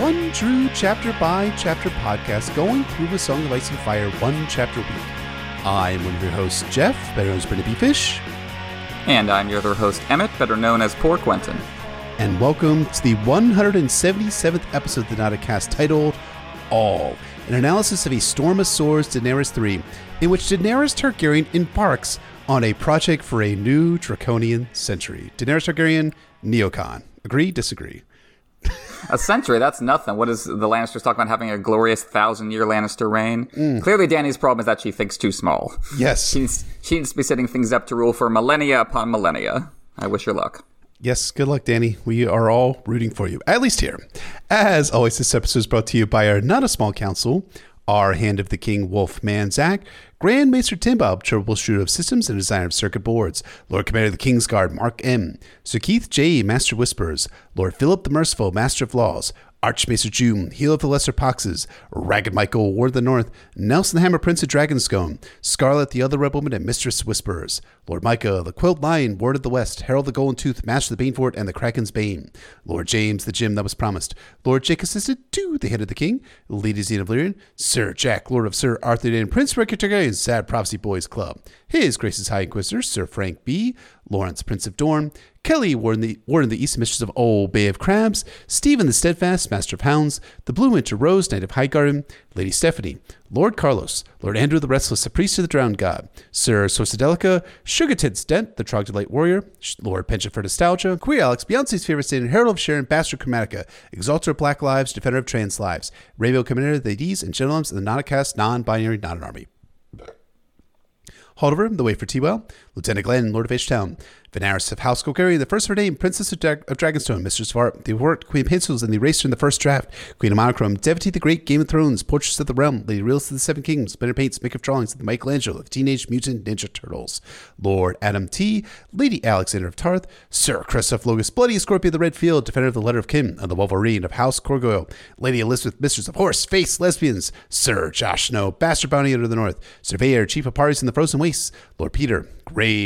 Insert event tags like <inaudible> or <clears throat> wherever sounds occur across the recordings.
Not a Cast podcast, the one true chapter by chapter podcast going through the Song of Ice and Fire one chapter a week. I'm one of your hosts, Jeff, better known as BryndenBFish. And I'm your other host, Emmett, better known as Poor Quentyn. And welcome to the 177th episode of the Dotacast titled All, an analysis of a Storm of Swords Daenerys 3, in which Daenerys Targaryen embarks on a project for a new draconian century. Daenerys Targaryen, Neocon. Agree, disagree? A century, that's nothing. What is the Lannisters talking about having a glorious thousand year Lannister reign? Mm. Clearly, Danny's problem is that she thinks too small. Yes. She needs, she needs to be setting things up to rule for millennia upon millennia. I wish her luck. Yes, good luck, Danny. We are all rooting for you, at least here. As always, this episode is brought to you by our not a small council, our Hand of the King Wolf Man Zach, Grand Maester Timbob, troubleshooter of systems and designer of circuit boards, Lord Commander of the Kingsguard Mark M, Sir Keith J, Master Whisperers, Lord Philip the Merciful, Master of Laws, Archmaester June, Heal of the Lesser Poxes, Ragged Michael, Ward of the North, Nelson the Hammer, Prince of Dragonstone, Scarlet, the Other Red Woman, and Mistress Whisperers, Lord Micah, the Quilt Lion, Ward of the West, Harold the Golden Tooth, Master of the Banefort, and the Kraken's Bane, Lord James, the Gem that was promised, Lord Jake assisted to the head of the king, Lady Zena of Lyrian, Sir Jack, Lord of Sir Arthur and Prince Rickard Targaryen, Sad Prophecy Boys Club, His Grace's High Inquisitor, Sir Frank B., Lawrence, Prince of Dorne, Kelly, Warden the, Warden the East Mistress of Old Bay of Crabs, Stephen the Steadfast, Master of Hounds, the Blue Winter Rose, Knight of Highgarden, Lady Stephanie, Lord Carlos, Lord Andrew the Restless, the Priest of the Drowned God, Sir Sorcedelica, Sugar Tits Dent, the Troglodyte Warrior, Lord Penchant for Nostalgia, Queer Alex, Beyonce's favorite saint, Herald of Sharon, Bastard Chromatica, Exalter of Black Lives, Defender of Trans Lives, Rainbow Commander, the D's, and Gentlemen of the Not-a-Cast, Non-Binary, Not an Army. Haldover, the way for T-Well, Lieutenant Glenn, Lord of H-Town, Venaris of House Golgari, the first of name, Princess of, Dra- of Dragonstone, Mistress of Art, the Worked, Queen of Pencils, and the Eraser in the first draft, Queen of Monochrome, Devotee the Great, Game of Thrones, Portraits of the Realm, Lady Reels of the Seven Kingdoms, Spinner Paints, Make of Drawings of the Michelangelo, the Teenage Mutant Ninja Turtles, Lord Adam T, Lady Alexander of Tarth, Sir Christoph Logus, Bloody Scorpion of the Red Field, Defender of the Letter of Kim, and the Wolverine of House Corgoyle, Lady Elizabeth, Mistress of Horse, Face, Lesbians, Sir Josh Snow, Bastard Bounty of the North, Surveyor, Chief of Parties in the Frozen Wastes, Lord Peter,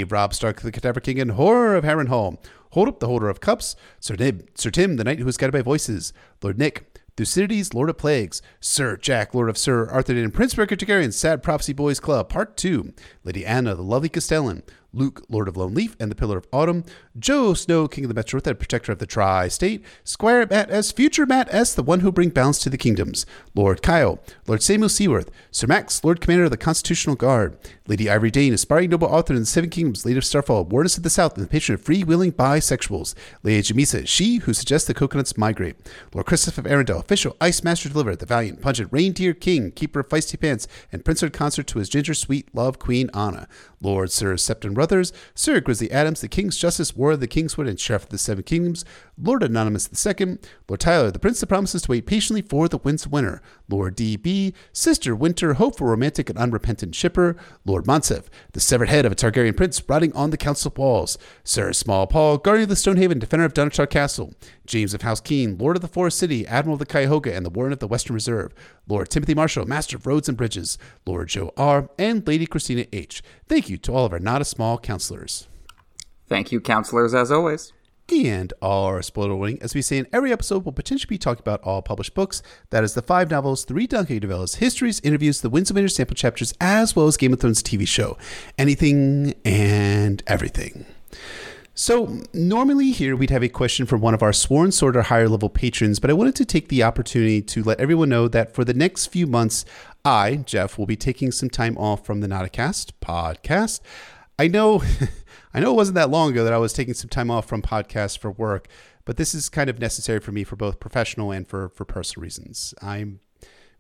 Rob Stark, the Cadaver King, and Horror of Harrenhal, Hold up the holder of cups, Sir Nib, Sir Tim, the knight who is guided by voices, Lord Nick, Thucydides, Lord of Plagues, Sir Jack, Lord of Sir Arthur and Prince Rickard Targaryen, Sad Prophecy Boys Club, Part 2, Lady Anna, the Lovely Castellan, Luke, Lord of Lone Leaf and the Pillar of Autumn, Joe Snow, King of the Metro and Protector of the Tri-State, Squire Matt S, Future Matt S, the one who bring balance to the kingdoms, Lord Kyle, Lord Samuel Seaworth, Sir Max, Lord Commander of the Constitutional Guard, Lady Ivory Dane, aspiring noble author in the Seven Kingdoms, Lady of Starfall, Wardess of the South, and the patron of free-willing bisexuals, Lady Jamisa, she who suggests the coconuts migrate, Lord Christopher of Arendelle, official Ice Master Deliverer, the valiant, pungent Reindeer King, keeper of feisty pants, and Prince Consort to his ginger sweet love Queen Anna, Lord Sir Septon Ruthers, Sir Grizzly Adams, the King's Justice, War the Kingswood, and Sheriff of the Seven Kingdoms, Lord Anonymous II, Lord Tyler, the Prince that promises to wait patiently for the wind's winner, Lord D.B., Sister Winter, hopeful romantic and unrepentant shipper, Lord Monsef, the severed head of a Targaryen prince rotting on the council walls, Sir Small Paul, Guardian of the Stonehaven, Defender of Dunachar Castle, James of House Keen, Lord of the Forest City, Admiral of the Cuyahoga, and the Warden of the Western Reserve, Lord Timothy Marshall, Master of Roads and Bridges, Lord Joe R., and Lady Christina H. Thank you to all of our not a small counselors. Thank you, counselors, as always. And our spoiler warning, as we say in every episode, we'll potentially be talking about all published books. That is the five novels, three Duncan novellas, histories, interviews, the Winds of Winter sample chapters, as well as Game of Thrones TV show. Anything and everything. So, normally here we'd have a question from one of our sworn sword or higher level patrons, but I wanted to take the opportunity to let everyone know that for the next few months, I, Jeff, will be taking some time off from the Not a Cast podcast. I know, <laughs> I know it wasn't that long ago that I was taking some time off from podcasts for work, but this is kind of necessary for me for both professional and for, for personal reasons. I'm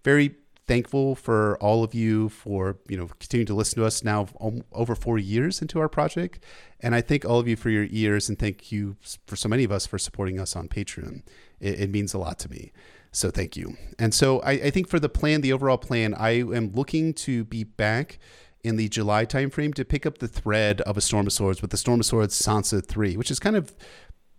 very thankful for all of you for you know continuing to listen to us now over four years into our project. And i thank all of you for your ears and thank you for so many of us for supporting us on patreon. It, it means a lot to me. So thank you. And so I, I, think for the plan the overall plan i am looking to be back in the july timeframe to pick up the thread of a storm of swords with the storm of swords sansa 3 which is kind of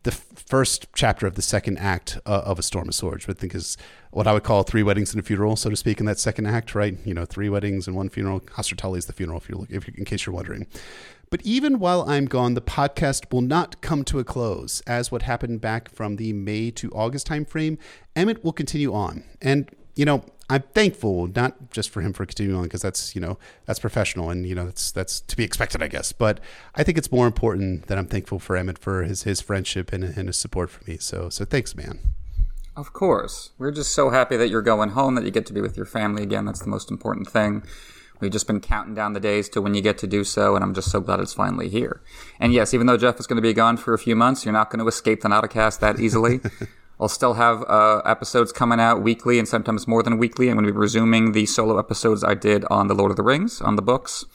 the first chapter of the second act uh, of A Storm of Swords, which I think is what I would call three weddings and a funeral, so to speak, in that second act, right? You know, three weddings and one funeral. Hoster Tully is the funeral, if you're, if you in case you're wondering. But even while I'm gone, the podcast will not come to a close, as what happened back from the May to August timeframe, Emmett will continue on. And, you know, I'm thankful, not just for him for continuing because that's, you know, that's professional and, you know, that's, that's to be expected, I guess. But I think it's more important that I'm thankful for Emmett for his, his friendship and, and his support for me. So, so thanks, man. Of course. We're just so happy that you're going home, that you get to be with your family again. That's the most important thing. We've just been counting down the days to when you get to do so, and I'm just so glad it's finally here. And yes, even though Jeff is going to be gone for a few months, you're not going to escape the Not a Cast that easily. <laughs> I'll still have uh, episodes coming out weekly and sometimes more than weekly. I'm going to be resuming the solo episodes I did on The Lord of the Rings, on the books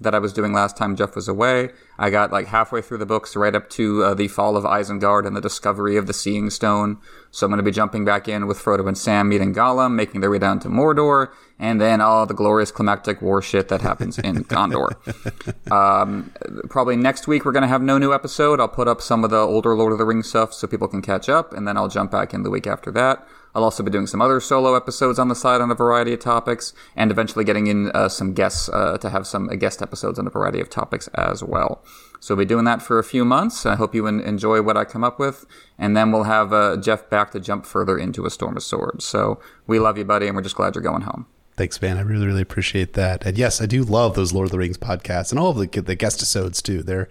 that I was doing last time Jeff was away. I got like halfway through the books, right up to uh, the fall of Isengard and the discovery of the Seeing Stone. So I'm going to be jumping back in with Frodo and Sam meeting Gollum, making their way down to Mordor, and then all the glorious climactic war shit that happens in <laughs> Gondor. Um, probably next week we're going to have no new episode. I'll put up some of the older Lord of the Rings stuff so people can catch up, and then I'll jump back in the week after that. I'll also be doing some other solo episodes on the side on a variety of topics, and eventually getting in uh, some guests uh, to have some guest episodes on a variety of topics as well. So we'll be doing that for a few months. I hope you enjoy what I come up with, and then we'll have uh, Jeff back to jump further into a storm of swords. So we love you, buddy, and we're just glad you're going home. Thanks, man. I really, really appreciate that. And yes, I do love those Lord of the Rings podcasts and all of the the guest episodes too. They're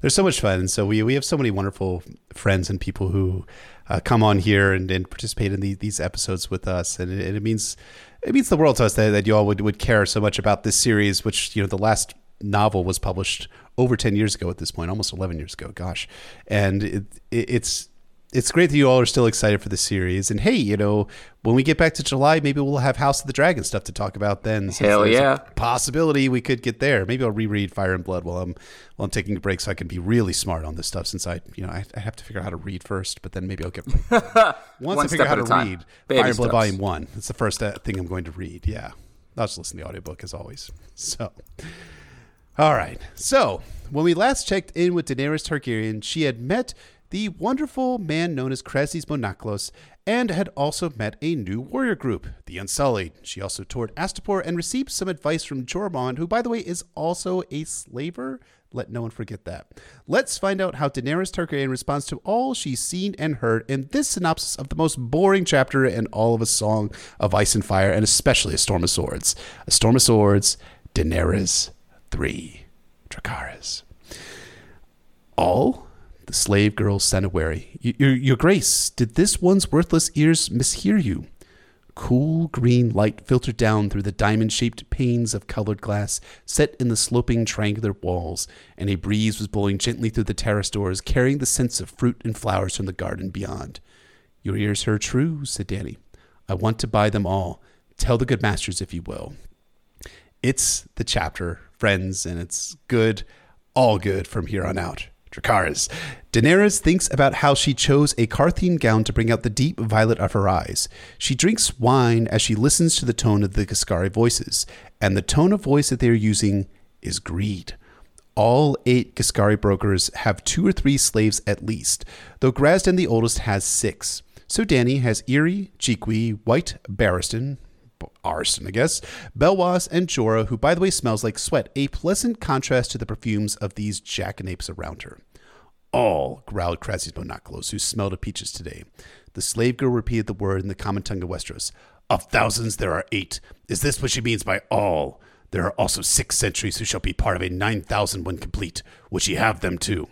they're so much fun. And so we we have so many wonderful friends and people who uh, come on here and, and participate in the, these episodes with us, and it, it, means it means the world to us that, that you all would, would care so much about this series, which you know the last novel was published over 10 years ago at this point almost 11 years ago gosh. And it, it, it's it's great that you all are still excited for the series. And hey, you know, when we get back to July, maybe we'll have House of the Dragon stuff to talk about then. Hell yeah! possibility we could get there. Maybe I'll reread Fire and Blood while I'm while I'm taking a break, so I can be really smart on this stuff. Since I, you know, I, I have to figure out how to read first, but then maybe I'll get <laughs> once One I figure out how to time. read Baby Fire and Blood. Volume One. It's the first uh, thing I'm going to read. Yeah, I'll just listen to the audiobook as always. <laughs> So. All right. So, when we last checked in with Daenerys Targaryen, she had met the wonderful man known as Kraznys mo Nakloz and had also met a new warrior group, the Unsullied. She also toured Astapor and received some advice from Jormon, who, by the way, is also a slaver. Let no one forget that. Let's find out how Daenerys Targaryen responds to all she's seen and heard in this synopsis of the most boring chapter in all of A Song of Ice and Fire, and especially A Storm of Swords. A Storm of Swords, Daenerys 3. Dracarys. All? The slave girl Sanawari. Your, your grace, did this one's worthless ears mishear you? Cool green light filtered down through the diamond shaped panes of colored glass set in the sloping triangular walls, and a breeze was blowing gently through the terrace doors, carrying the scents of fruit and flowers from the garden beyond. Your ears heard true, said Danny. I want to buy them all. Tell the good masters, if you will. It's the chapter, friends, and it's good, all good from here on out. Dracarys. Daenerys thinks about how she chose a Qartheen gown to bring out the deep violet of her eyes. She drinks wine as she listens to the tone of the Ghiscari voices, and the tone of voice that they are using is greed. All eight Ghiscari brokers have two or three slaves at least, though Grazdan the oldest has six. So Danny has Irri, Jhiqui, White, Barristan, Arstan, I guess, Belwas, and Jorah, who, by the way, smells like sweat, a pleasant contrast to the perfumes of these jackanapes around her. All, growled Kraznys mo Nakloz, who smelled of peaches today. The slave girl repeated the word in the common tongue of Westeros. Of thousands there are eight. Is this what she means by all? There are also six centuries who shall be part of a nine thousand when complete. Would she have them too?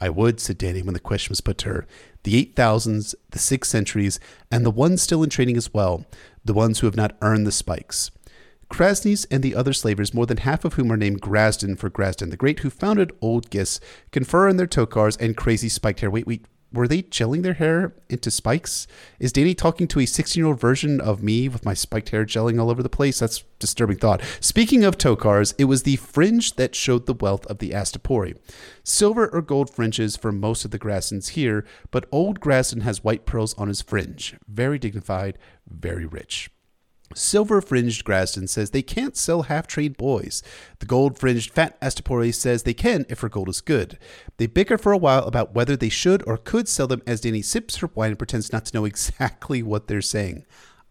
I would, said Danny when the question was put to her. The eight thousands, the six centuries, and the ones still in training as well, the ones who have not earned the spikes. Kraznys and the other slavers, more than half of whom are named Grazdan for Grazdan the Great, who founded Old Ghis, confer on their tokars and crazy spiked hair. Wait, wait, were they gelling their hair into spikes? Is Danny talking to a 16 year old version of me with my spiked hair gelling all over the place? That's disturbing thought. Speaking of tokars, it was the fringe that showed the wealth of the Astapori. Silver or gold fringes for most of the Grazdans here, but old Grazdan has white pearls on his fringe. Very dignified, very rich. Silver fringed Grazdan says they can't sell half trained boys. The gold fringed fat Astapori says they can if her gold is good. They bicker for a while about whether they should or could sell them as Danny sips her wine and pretends not to know <laughs> exactly what they're saying.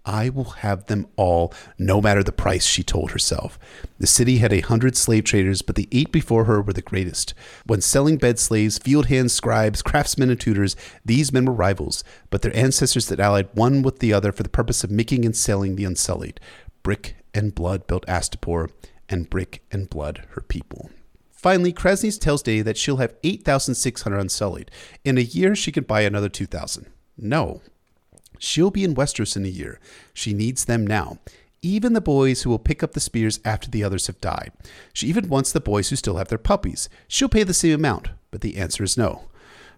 I will have them all, no matter the price, she told herself. The city had a hundred slave traders, but the eight before her were the greatest. When selling bed slaves, field hands, scribes, craftsmen, and tutors, these men were rivals, but their ancestors had allied one with the other for the purpose of making and selling the unsullied. Brick and blood built Astapor, and brick and blood her people. Finally, Krasny tells Day that she'll have 8,600 unsullied. In a year, she can buy another 2,000. No, She'll be in Westeros in a year. She needs them now. Even the boys who will pick up the spears after the others have died. She even wants the boys who still have their puppies. She'll pay the same amount, but the answer is no.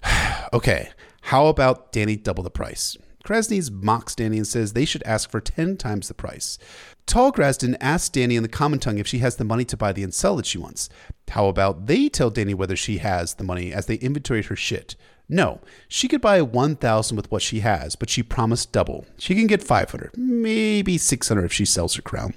<sighs> okay, how about Danny double the price? Krasny's mocks Danny and says they should ask for 10 times the price. Tall Grazdan asks Danny in the common tongue if she has the money to buy the ensell that she wants. How about they tell Danny whether she has the money as they inventory her shit? No, she could buy 1,000 with what she has, but she promised double. She can get 500, maybe 600 if she sells her crown.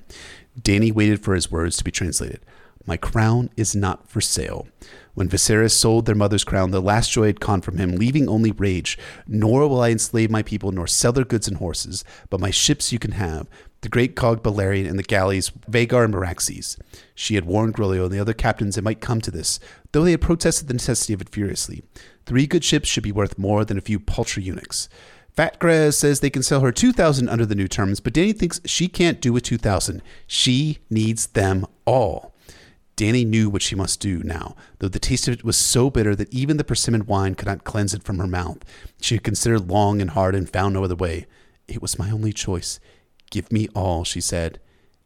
Danny waited for his words to be translated. My crown is not for sale. When Viserys sold their mother's crown, the last joy had gone from him, leaving only rage. Nor will I enslave my people, nor sell their goods and horses, but my ships you can have, the great cog Balerion and the galleys Vhagar and Meraxes. She had warned Groleo and the other captains it might come to this, though they had protested the necessity of it furiously. Three good ships should be worth more than a few paltry eunuchs. Fatgraz says they can sell her 2,000 under the new terms, but Danny thinks she can't do with 2,000. She needs them all. Danny knew what she must do now, though the taste of it was so bitter that even the persimmon wine could not cleanse it from her mouth. She had considered long and hard and found no other way. It was my only choice. Give me all, she said,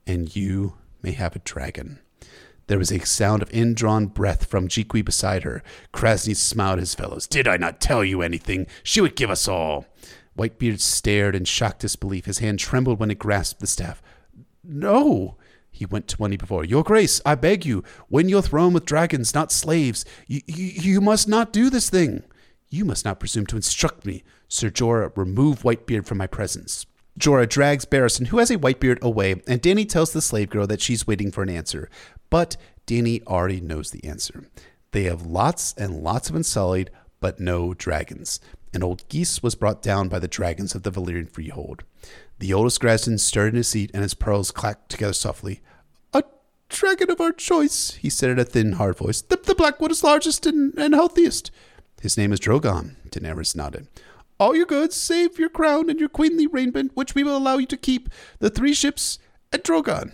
and you may have a dragon. There was a sound of indrawn breath from Jhiqui beside her. Krasny smiled at his fellows. Did I not tell you anything? She would give us all. Whitebeard stared in shocked disbelief. His hand trembled when it grasped the staff. No, he went to one before. Your Grace, I beg you, win your throne with dragons, not slaves. You, you, you must not do this thing. You must not presume to instruct me. Sir Jorah, remove Whitebeard from my presence. Jorah drags Barristan, who has a Whitebeard, away, and Danny tells the slave girl that she's waiting for an answer. But Danny already knows the answer. They have lots and lots of Unsullied, but no dragons. And old Geese was brought down by the dragons of the Valyrian freehold. The oldest Grazdan stirred in his seat, and his pearls clacked together softly. A dragon of our choice, he said in a thin, hard voice. The, the one is largest and, and healthiest. His name is Drogon, Daenerys nodded. All your goods, save your crown and your queenly raiment, which we will allow you to keep, the three ships, and Drogon.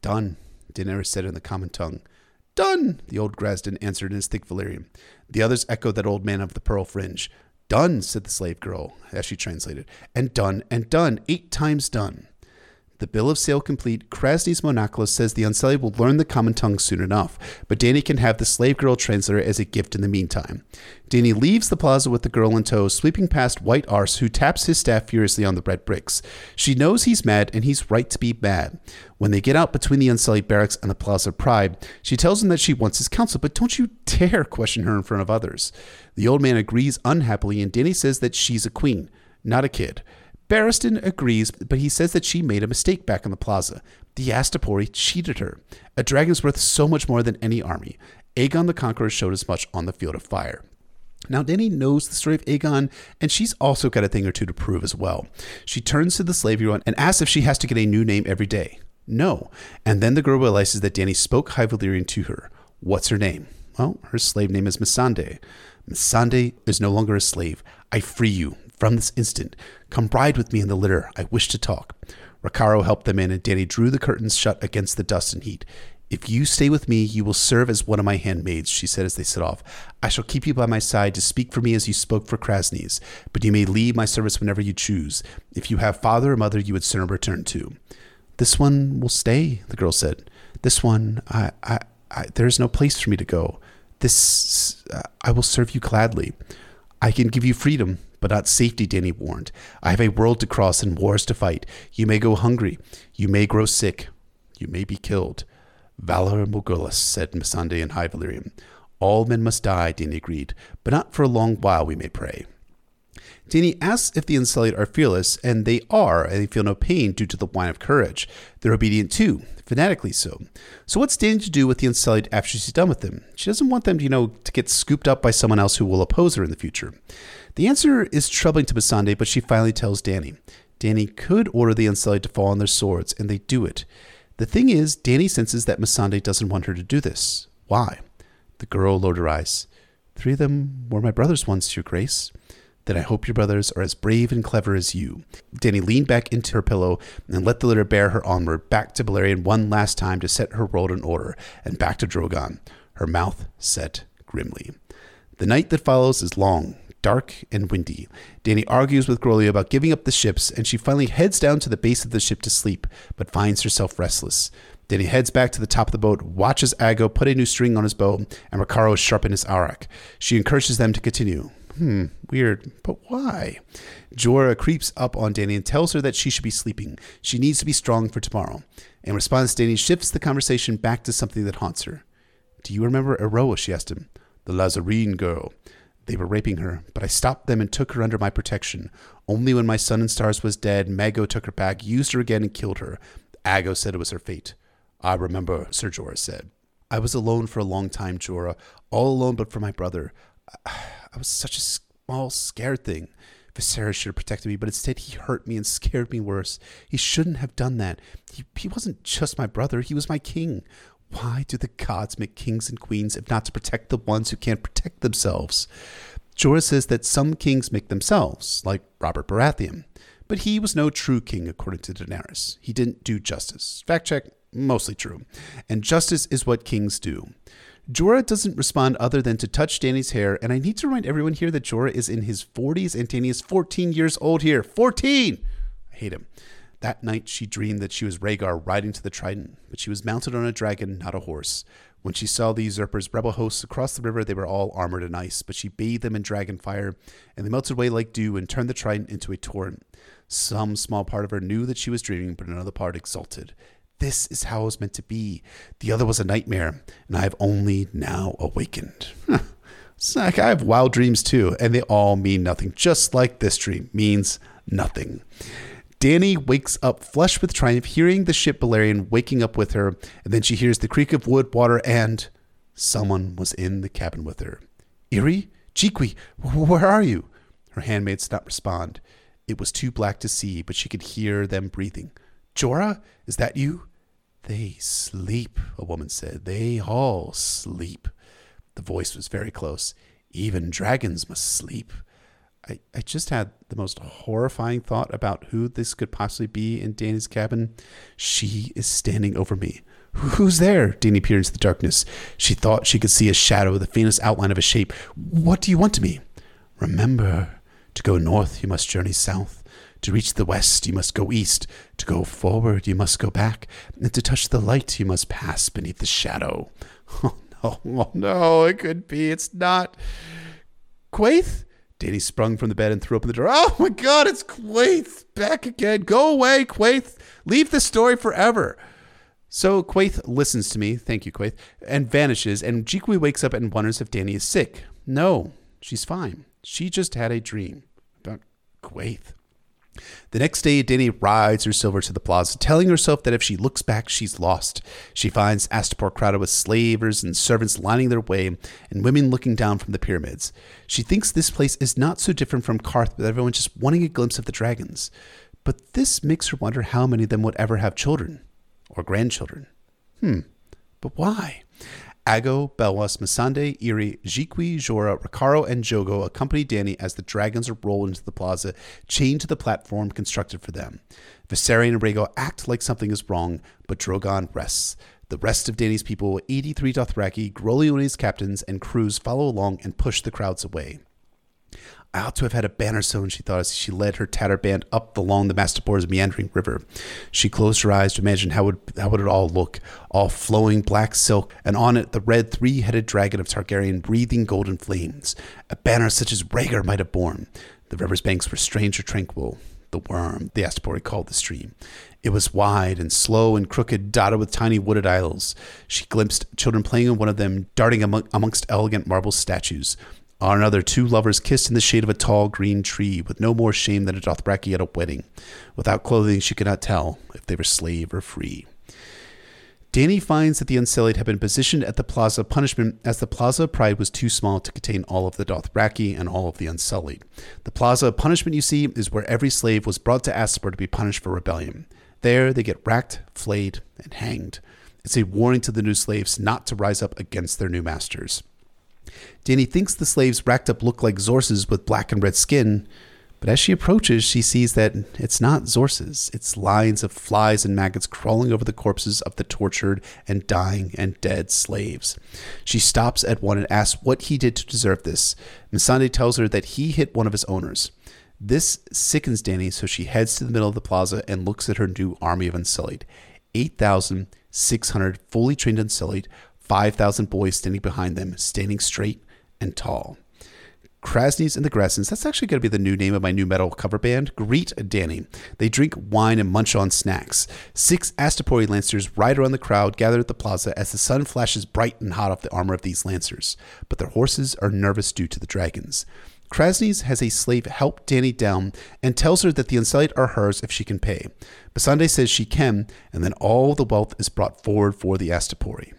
Done, Daenerys said in the common tongue. Done, the old Grazdan answered in his thick Valyrian. The others echoed that old man of the pearl fringe. Done, said the slave girl, as she translated. And done, and done, eight times done. The bill of sale complete, Kraznys mo Nakloz says the Unsullied will learn the common tongue soon enough, but Danny can have the slave girl translator as a gift in the meantime. Danny leaves the plaza with the girl in tow, sweeping past White Arse, who taps his staff furiously on the red bricks. She knows he's mad, and he's right to be mad. When they get out between the Unsullied barracks and the Plaza Pride, she tells him that she wants his counsel, but don't you <laughs> dare question her in front of others. The old man agrees unhappily, and Danny says that she's a queen, not a kid. Barristan agrees, but he says that she made a mistake back in the plaza. The Astapori cheated her. A dragon's worth so much more than any army. Aegon the Conqueror showed as much on the field of fire. Now, Danny knows the story of Aegon, and she's also got a thing or two to prove as well. She turns to the slave girl and asks if she has to get a new name every day. No. And then the girl realizes that Danny spoke High Valyrian to her. What's her name? Well, her slave name is Missandei. Missandei is no longer a slave. I free you from this instant. Come ride with me in the litter. I wish to talk. Rakharo helped them in, and Danny drew the curtains shut against the dust and heat. If you stay with me, you will serve as one of my handmaids, she said as they set off. I shall keep you by my side to speak for me as you spoke for Krasny's, but you may leave my service whenever you choose. If you have father or mother you would sooner return to. This one will stay, the girl said. This one, I, I, I there is no place for me to go. This, uh, I will serve you gladly. I can give you freedom, but not safety, Danny warned. I have a world to cross and wars to fight. You may go hungry. You may grow sick. You may be killed. Valar Morghulis, said Missandei in High Valyrian. All men must die, Danny agreed, but not for a long while, we may pray. Dany asks if the Unsullied are fearless, and they are, and they feel no pain due to the wine of courage. They're obedient too, fanatically so. So what's Dany to do with the Unsullied after she's done with them? She doesn't want them, you know, to get scooped up by someone else who will oppose her in the future. The answer is troubling to Missandei, but she finally tells Danny. Danny could order the Unsullied to fall on their swords, and they do it. The thing is, Danny senses that Missandei doesn't want her to do this. Why? The girl lowered her eyes. Three of them were my brothers once, Your Grace. Then I hope your brothers are as brave and clever as you. Danny leaned back into her pillow and let the litter bear her onward, back to Balerion one last time to set her world in order, and back to Drogon, her mouth set grimly. The night that follows is long, dark, and windy. Danny argues with Groleo about giving up the ships, and she finally heads down to the base of the ship to sleep, but finds herself restless. Danny heads back to the top of the boat, watches Aggo put a new string on his bow, and Rakharo sharpen his arakh. She encourages them to continue. Hmm, weird, but why? Jorah creeps up on Danny and tells her that she should be sleeping. She needs to be strong for tomorrow. In response, Danny shifts the conversation back to something that haunts her. Do you remember Eroeh? She asked him. The Lhazareen girl. They were raping her, but I stopped them and took her under my protection. Only when my son and stars was dead, Mago took her back, used her again, and killed her. Aggo said it was her fate. I remember, Sir Jorah said. I was alone for a long time, Jorah, all alone but for my brother. <sighs> I was such a small, scared thing. Viserys should have protected me, but instead he hurt me and scared me worse. He shouldn't have done that. He, he wasn't just my brother, he was my king. Why do the gods make kings and queens if not to protect the ones who can't protect themselves? Jorah says that some kings make themselves, like Robert Baratheon. But he was no true king, according to Daenerys. He didn't do justice. Fact check, mostly true. And justice is what kings do. Jorah doesn't respond other than to touch Danny's hair, and I need to remind everyone here that Jorah is in his 40s and Dany is 14 years old here. 14! I hate him. That night she dreamed that she was Rhaegar riding to the Trident, but she was mounted on a dragon, not a horse. When she saw the usurpers' rebel hosts across the river, they were all armored in ice, but she bathed them in dragon fire, and they melted away like dew and turned the Trident into a torrent. Some small part of her knew that she was dreaming, but another part exulted. This is how it was meant to be. The other was a nightmare, and I have only now awakened. it's I have wild dreams too, and they all mean nothing, just like this dream means nothing. Dany wakes up flushed with triumph, hearing the ship Balerion waking up with her, and then she hears the creak of wood, water, and someone was in the cabin with her. Irri? Jhiqui, where are you? Her handmaids did not respond. It was too black to see, but she could hear them breathing. Jorah, is that you? They sleep, a woman said. They all sleep. The voice was very close. Even dragons must sleep. I, I just had the most horrifying thought about who this could possibly be in Dany's cabin. She is standing over me. Who's there? Dany peered into the darkness. She thought she could see a shadow, the faintest outline of a shape. What do you want of me? Remember, to go north, you must journey south. To reach the west, you must go east. To go forward, you must go back. And to touch the light, you must pass beneath the shadow. <laughs> Oh, no, oh, no, it could be. It's not. Quaithe? Dany sprung from the bed and threw open the door. Oh my god, it's Quaithe! Back again. Go away, Quaithe! Leave the story forever. So Quaithe listens to me, thank you, Quaithe, and vanishes, and Jhiqui wakes up and wonders if Danny is sick. No, she's fine. She just had a dream about Quaithe. The next day, Danny rides her silver to the plaza, telling herself that if she looks back, she's lost. She finds Astapor crowded with slavers and servants lining their way, and women looking down from the pyramids. She thinks this place is not so different from Qarth, with everyone just wanting a glimpse of the dragons. But this makes her wonder how many of them would ever have children or grandchildren. Hmm, but why? Aggo, Belwas, Missandei, Irri, Jhiqui, Jorah, Rakharo, and Jhogo accompany Dany as the dragons are rolled into the plaza, chained to the platform constructed for them. Viserion and Rhaegal act like something is wrong, but Drogon rests. The rest of Dany's people, 83 Dothraki, Groleo's captains, and crews follow along and push the crowds away. I ought to have had a banner sewn, she thought as she led her tattered band up along the Mastapor's meandering river. She closed her eyes to imagine how would how would it all look, all flowing black silk, and on it the red three-headed dragon of Targaryen breathing golden flames, a banner such as Rhaegar might have borne. The river's banks were strange or tranquil. The worm, the Astapori called the stream. It was wide and slow and crooked, dotted with tiny wooded isles. She glimpsed children playing in one of them, darting among, amongst elegant marble statues. On another, two lovers kissed in the shade of a tall green tree, with no more shame than a Dothraki at a wedding. Without clothing, she could not tell if they were slave or free. Danny finds that the Unsullied have been positioned at the Plaza of Punishment as the Plaza of Pride was too small to contain all of the Dothraki and all of the Unsullied. The Plaza of Punishment, you see, is where every slave was brought to Astapor to be punished for rebellion. There, they get racked, flayed, and hanged. It's a warning to the new slaves not to rise up against their new masters. Dany thinks the slaves racked up look like Zorses with black and red skin, but as she approaches, she sees that it's not Zorses. It's lines of flies and maggots crawling over the corpses of the tortured and dying and dead slaves. She stops at one and asks what he did to deserve this. Missandei tells her that he hit one of his owners. This sickens Danny, so she heads to the middle of the plaza and looks at her new army of Unsullied 8,600 fully trained Unsullied, 5,000 boys standing behind them, standing straight and tall. Krasny's and the Grazdans, that's actually going to be the new name of my new metal cover band, greet Danny. They drink wine and munch on snacks. Six Astapori Lancers ride around the crowd gathered at the plaza as the sun flashes bright and hot off the armor of these Lancers, but their horses are nervous due to the dragons. Krasny's has a slave help Danny down and tells her that the Unsullied are hers if she can pay. Missandei says she can, and then all the wealth is brought forward for the Astapori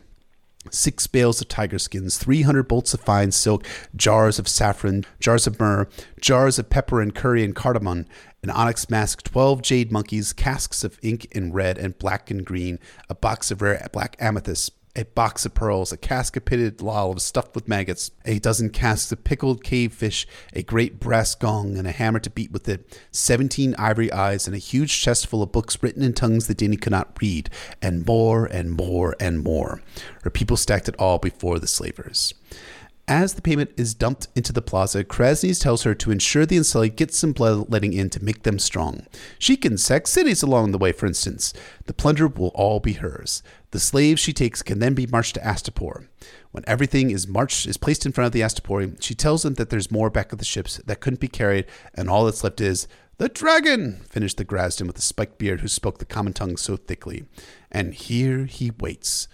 six bales of tiger skins, 300 bolts of fine silk, jars of saffron, jars of myrrh, jars of pepper and curry and cardamom, an onyx mask, 12 jade monkeys, casks of ink in red and black and green, a box of rare black amethyst, a box of pearls, a cask of pitted olives stuffed with maggots, a dozen casks of pickled cave fish, a great brass gong, and a hammer to beat with it, seventeen ivory eyes, and a huge chest full of books written in tongues that Dany could not read, and more and more and more. Her people stacked it all before the slavers. As the payment is dumped into the plaza, Krasny's tells her to ensure the Unsullied get some blood letting in to make them strong. She can sack cities along the way, for instance. The plunder will all be hers. The slaves she takes can then be marched to Astapor. When everything is marched is placed in front of the Astapori, she tells them that there's more back of the ships that couldn't be carried, and all that's left is the dragon, finished the Grazdan with the spiked beard who spoke the common tongue so thickly. And here he waits.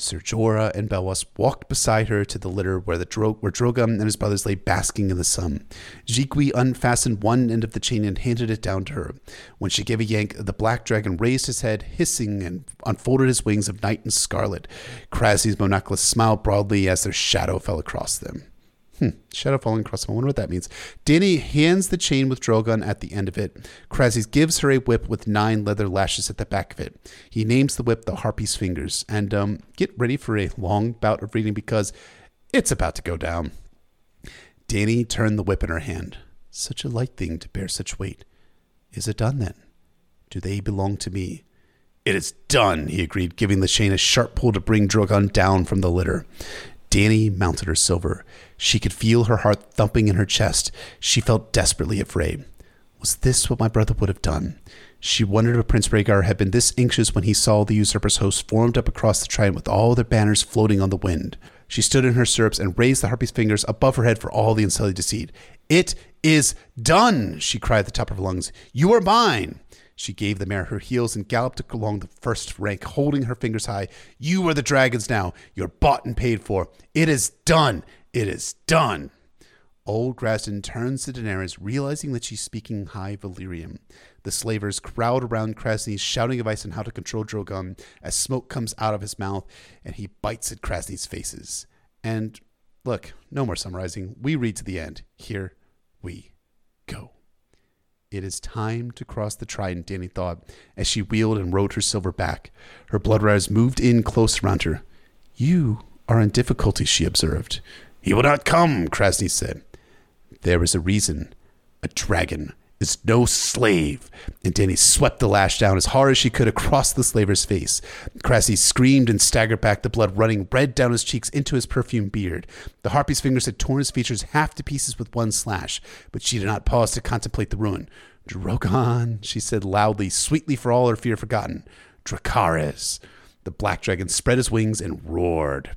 Sir Jorah and Belwas walked beside her to the litter where the Dro- where Drogon and his brothers lay basking in the sun. Jhiqui unfastened one end of the chain and handed it down to her. When she gave a yank, the black dragon raised his head, hissing, and unfolded his wings of night and scarlet. Kraznys mo Nakloz smiled broadly as their shadow fell across them. Hmm. Shadow falling across him. I wonder what that means. Danny hands the chain with Drogon at the end of it. Krasny gives her a whip with nine leather lashes at the back of it. He names the whip the Harpy's Fingers. And um, get ready for a long bout of reading because it's about to go down. Danny turned the whip in her hand. Such a light thing to bear such weight. Is it done then? Do they belong to me? It is done, he agreed, giving the chain a sharp pull to bring Drogon down from the litter. Danny mounted her silver. She could feel her heart thumping in her chest. She felt desperately afraid. Was this what my brother would have done? She wondered if Prince Rhaegar had been this anxious when he saw the usurper's host formed up across the Trident with all their banners floating on the wind. She stood in her stirrups and raised the harpy's fingers above her head for all the Unsullied to see. It is done, she cried at the top of her lungs. You are mine. She gave the mare her heels and galloped along the first rank, holding her fingers high. You are the dragons now. You're bought and paid for. It is done. It is done. Old Grazdan turns to Daenerys, realizing that she's speaking High Valyrian. The slavers crowd around Krasny, shouting advice on how to control Drogon as smoke comes out of his mouth and he bites at Krasny's faces. And look, no more summarizing. We read to the end. Here we go. It is time to cross the trident, Danny thought, as she wheeled and rode her silver back. Her blood riders moved in close around her. You are in difficulty, she observed. He will not come, Krasny said. There is a reason. A dragon is no slave. And Danny swept the lash down as hard as she could across the slaver's face. Krasny screamed and staggered back, the blood running red down his cheeks into his perfumed beard. The harpy's fingers had torn his features half to pieces with one slash, but she did not pause to contemplate the ruin. Drogon, she said loudly, sweetly for all her fear forgotten. Dracarys. The black dragon spread his wings and roared.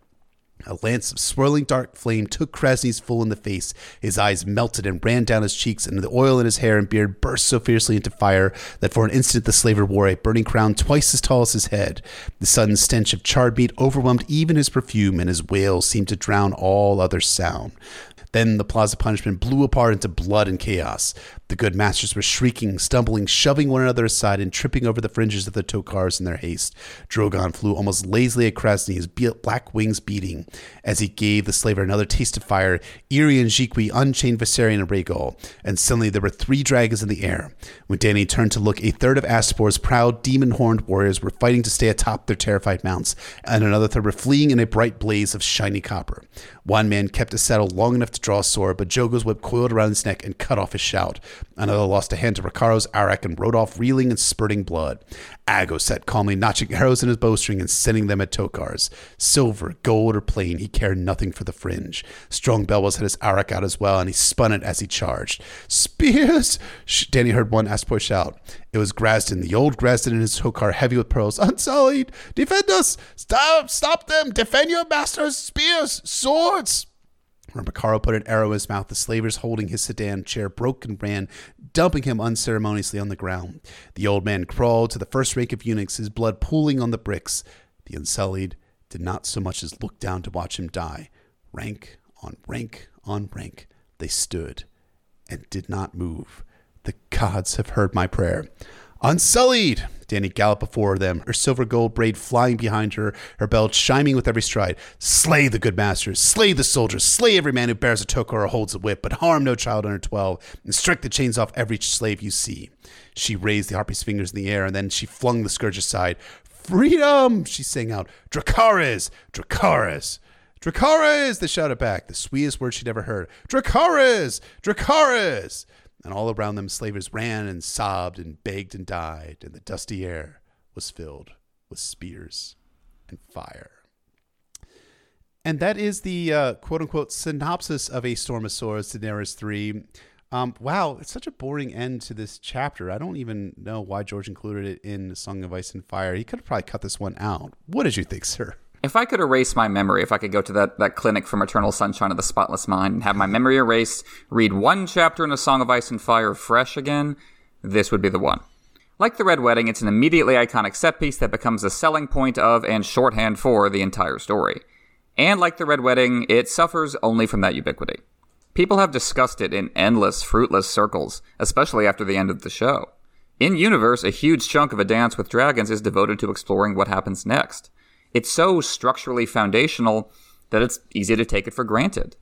A lance of swirling dark flame took Krasny's full in the face. His eyes melted and ran down his cheeks, and the oil in his hair and beard burst so fiercely into fire that for an instant the slaver wore a burning crown twice as tall as his head. The sudden stench of charred meat overwhelmed even his perfume, and his wail seemed to drown all other sound. Then the plaza punishment blew apart into blood and chaos. The good masters were shrieking, stumbling, shoving one another aside, and tripping over the fringes of the tokars in their haste. Drogon flew almost lazily Krasny, his black wings beating. As he gave the slaver another taste of fire, Irian Jhiqui unchained Viserion and Rhaegal, and suddenly there were three dragons in the air. When Dany turned to look, a third of Astapor's proud, demon-horned warriors were fighting to stay atop their terrified mounts, and another third were fleeing in a bright blaze of shiny copper. One man kept his saddle long enough to draw a sword, but Jhogo's whip coiled around his neck and cut off his shout. Another lost a hand to Rakharo's Arakh, and rode off reeling and spurting blood. Aggo sat calmly notching arrows in his bowstring and sending them at Tokars. Silver, gold, or plain, he cared nothing for the fringe. Strong Belwas had his Arakh out as well, and he spun it as he charged. Spears! Danny heard one Astapor shout. It was Grazdan, the old Grazdan in his Tokar, heavy with pearls. Unsullied! Defend us! Stop! Stop them! Defend your masters! Spears! Swords! When Rakharo put an arrow in his mouth, the slavers holding his sedan chair broke and ran, dumping him unceremoniously on the ground. The old man crawled to the first rank of eunuchs, his blood pooling on the bricks. The Unsullied did not so much as look down to watch him die. Rank on rank on rank, they stood and did not move. The gods have heard my prayer. Unsullied! Dany galloped before them, her silver gold braid flying behind her, her belt chiming with every stride. Slay the good masters, slay the soldiers, slay every man who bears a tokar or holds a whip, but harm no child under twelve, and strike the chains off every slave you see. She raised the harpy's fingers in the air, and then she flung the scourge aside. Freedom! She sang out. Dracarys! Dracarys! Dracarys! They shouted back, the sweetest word she'd ever heard. Dracarys! Dracarys! And all around them slavers ran and sobbed and begged and died, and the dusty air was filled with spears and fire. And that is the uh, quote unquote synopsis of A Storm of Swords, Daenerys 3. Um, wow, it's such a boring end to this chapter. I don't even know why George included it in Song of Ice and Fire. He could have probably cut this one out. What did you think, sir? If I could erase my memory, if I could go to that, that clinic from Eternal Sunshine of the Spotless Mind and have my memory erased, read one chapter in A Song of Ice and Fire fresh again, this would be the one. Like the Red Wedding, it's an immediately iconic set piece that becomes a selling point of and shorthand for the entire story. And like the Red Wedding, it suffers only from that ubiquity. People have discussed it in endless, fruitless circles, especially after the end of the show. In universe, a huge chunk of A Dance with Dragons is devoted to exploring what happens next. It's so structurally foundational that it's easy to take it for granted.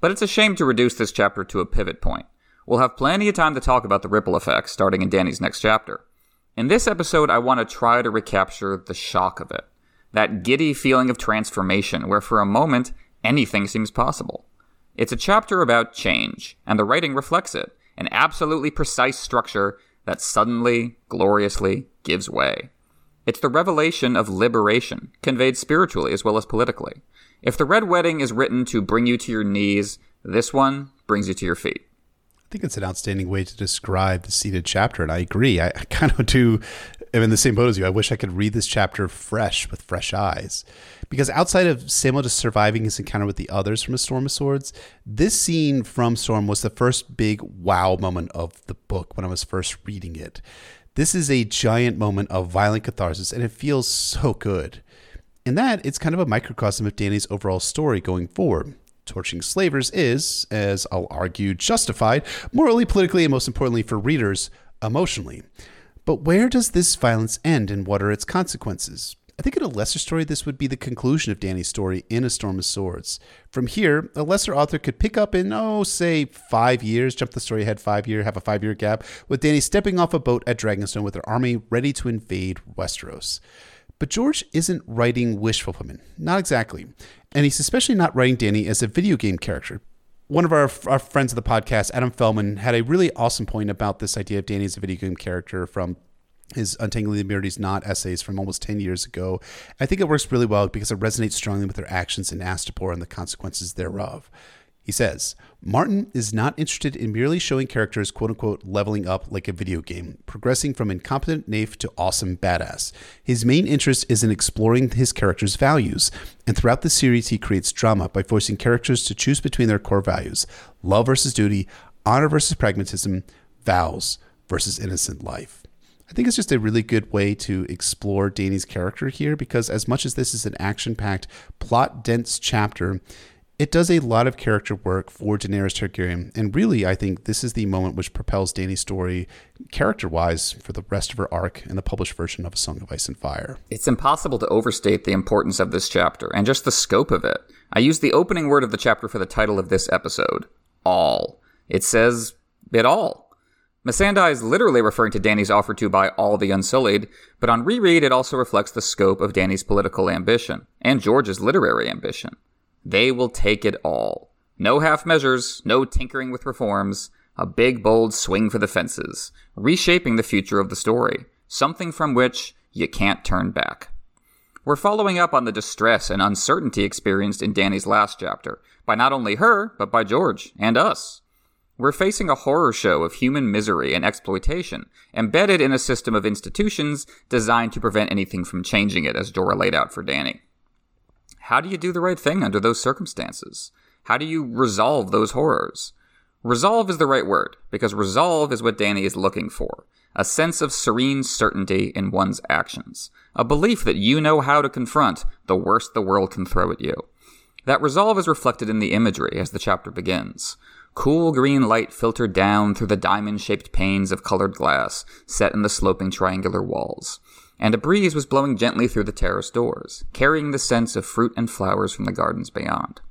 But it's a shame to reduce this chapter to a pivot point. We'll have plenty of time to talk about the ripple effects starting in Danny's next chapter. In this episode, I want to try to recapture the shock of it. That giddy feeling of transformation where for a moment anything seems possible. It's a chapter about change, and the writing reflects it an absolutely precise structure that suddenly, gloriously gives way. It's the revelation of liberation, conveyed spiritually as well as politically. If the Red Wedding is written to bring you to your knees, this one brings you to your feet. I think it's an outstanding way to describe the seated chapter, and I agree. I, I kind of do I'm in the same boat as you. I wish I could read this chapter fresh with fresh eyes. Because outside of Samwell just surviving his encounter with the others from A Storm of Swords, this scene from Storm was the first big wow moment of the book when I was first reading it. This is a giant moment of violent catharsis, and it feels so good. In that, it's kind of a microcosm of Danny's overall story going forward. Torching slavers is, as I'll argue, justified, morally, politically, and most importantly for readers, emotionally. But where does this violence end and what are its consequences? I think in a lesser story, this would be the conclusion of Danny's story in A Storm of Swords. From here, a lesser author could pick up in, oh, say, five years, jump the story ahead five year, have a five year gap, with Danny stepping off a boat at Dragonstone with her army ready to invade Westeros. But George isn't writing wish fulfillment. Not exactly. And he's especially not writing Danny as a video game character. One of our, our friends of the podcast, Adam Feldman, had a really awesome point about this idea of Dany as a video game character from his Untangling the Impurities Not essays from almost 10 years ago. I think it works really well because it resonates strongly with their actions in Astapor and the consequences thereof. He says, Martin is not interested in merely showing characters quote unquote leveling up like a video game, progressing from incompetent naif to awesome badass. His main interest is in exploring his characters' values, and throughout the series he creates drama by forcing characters to choose between their core values love versus duty, honor versus pragmatism, vows versus innocent life. I think it's just a really good way to explore Dany's character here because, as much as this is an action packed, plot dense chapter, it does a lot of character work for Daenerys Targaryen, and really, I think this is the moment which propels Dany's story, character-wise, for the rest of her arc in the published version of A Song of Ice and Fire. It's impossible to overstate the importance of this chapter and just the scope of it. I use the opening word of the chapter for the title of this episode: all. It says it all. Missandei is literally referring to Danny's offer to buy all the Unsullied, but on reread, it also reflects the scope of Danny's political ambition and George's literary ambition. They will take it all. No half measures, no tinkering with reforms, a big, bold swing for the fences, reshaping the future of the story, something from which you can't turn back. We're following up on the distress and uncertainty experienced in Danny's last chapter, by not only her, but by George and us. We're facing a horror show of human misery and exploitation, embedded in a system of institutions designed to prevent anything from changing it, as Dora laid out for Danny. How do you do the right thing under those circumstances? How do you resolve those horrors? Resolve is the right word, because resolve is what Danny is looking for. A sense of serene certainty in one's actions. A belief that you know how to confront the worst the world can throw at you. That resolve is reflected in the imagery as the chapter begins. Cool green light filtered down through the diamond shaped panes of colored glass set in the sloping triangular walls and a breeze was blowing gently through the terrace doors, carrying the scents of fruit and flowers from the gardens beyond.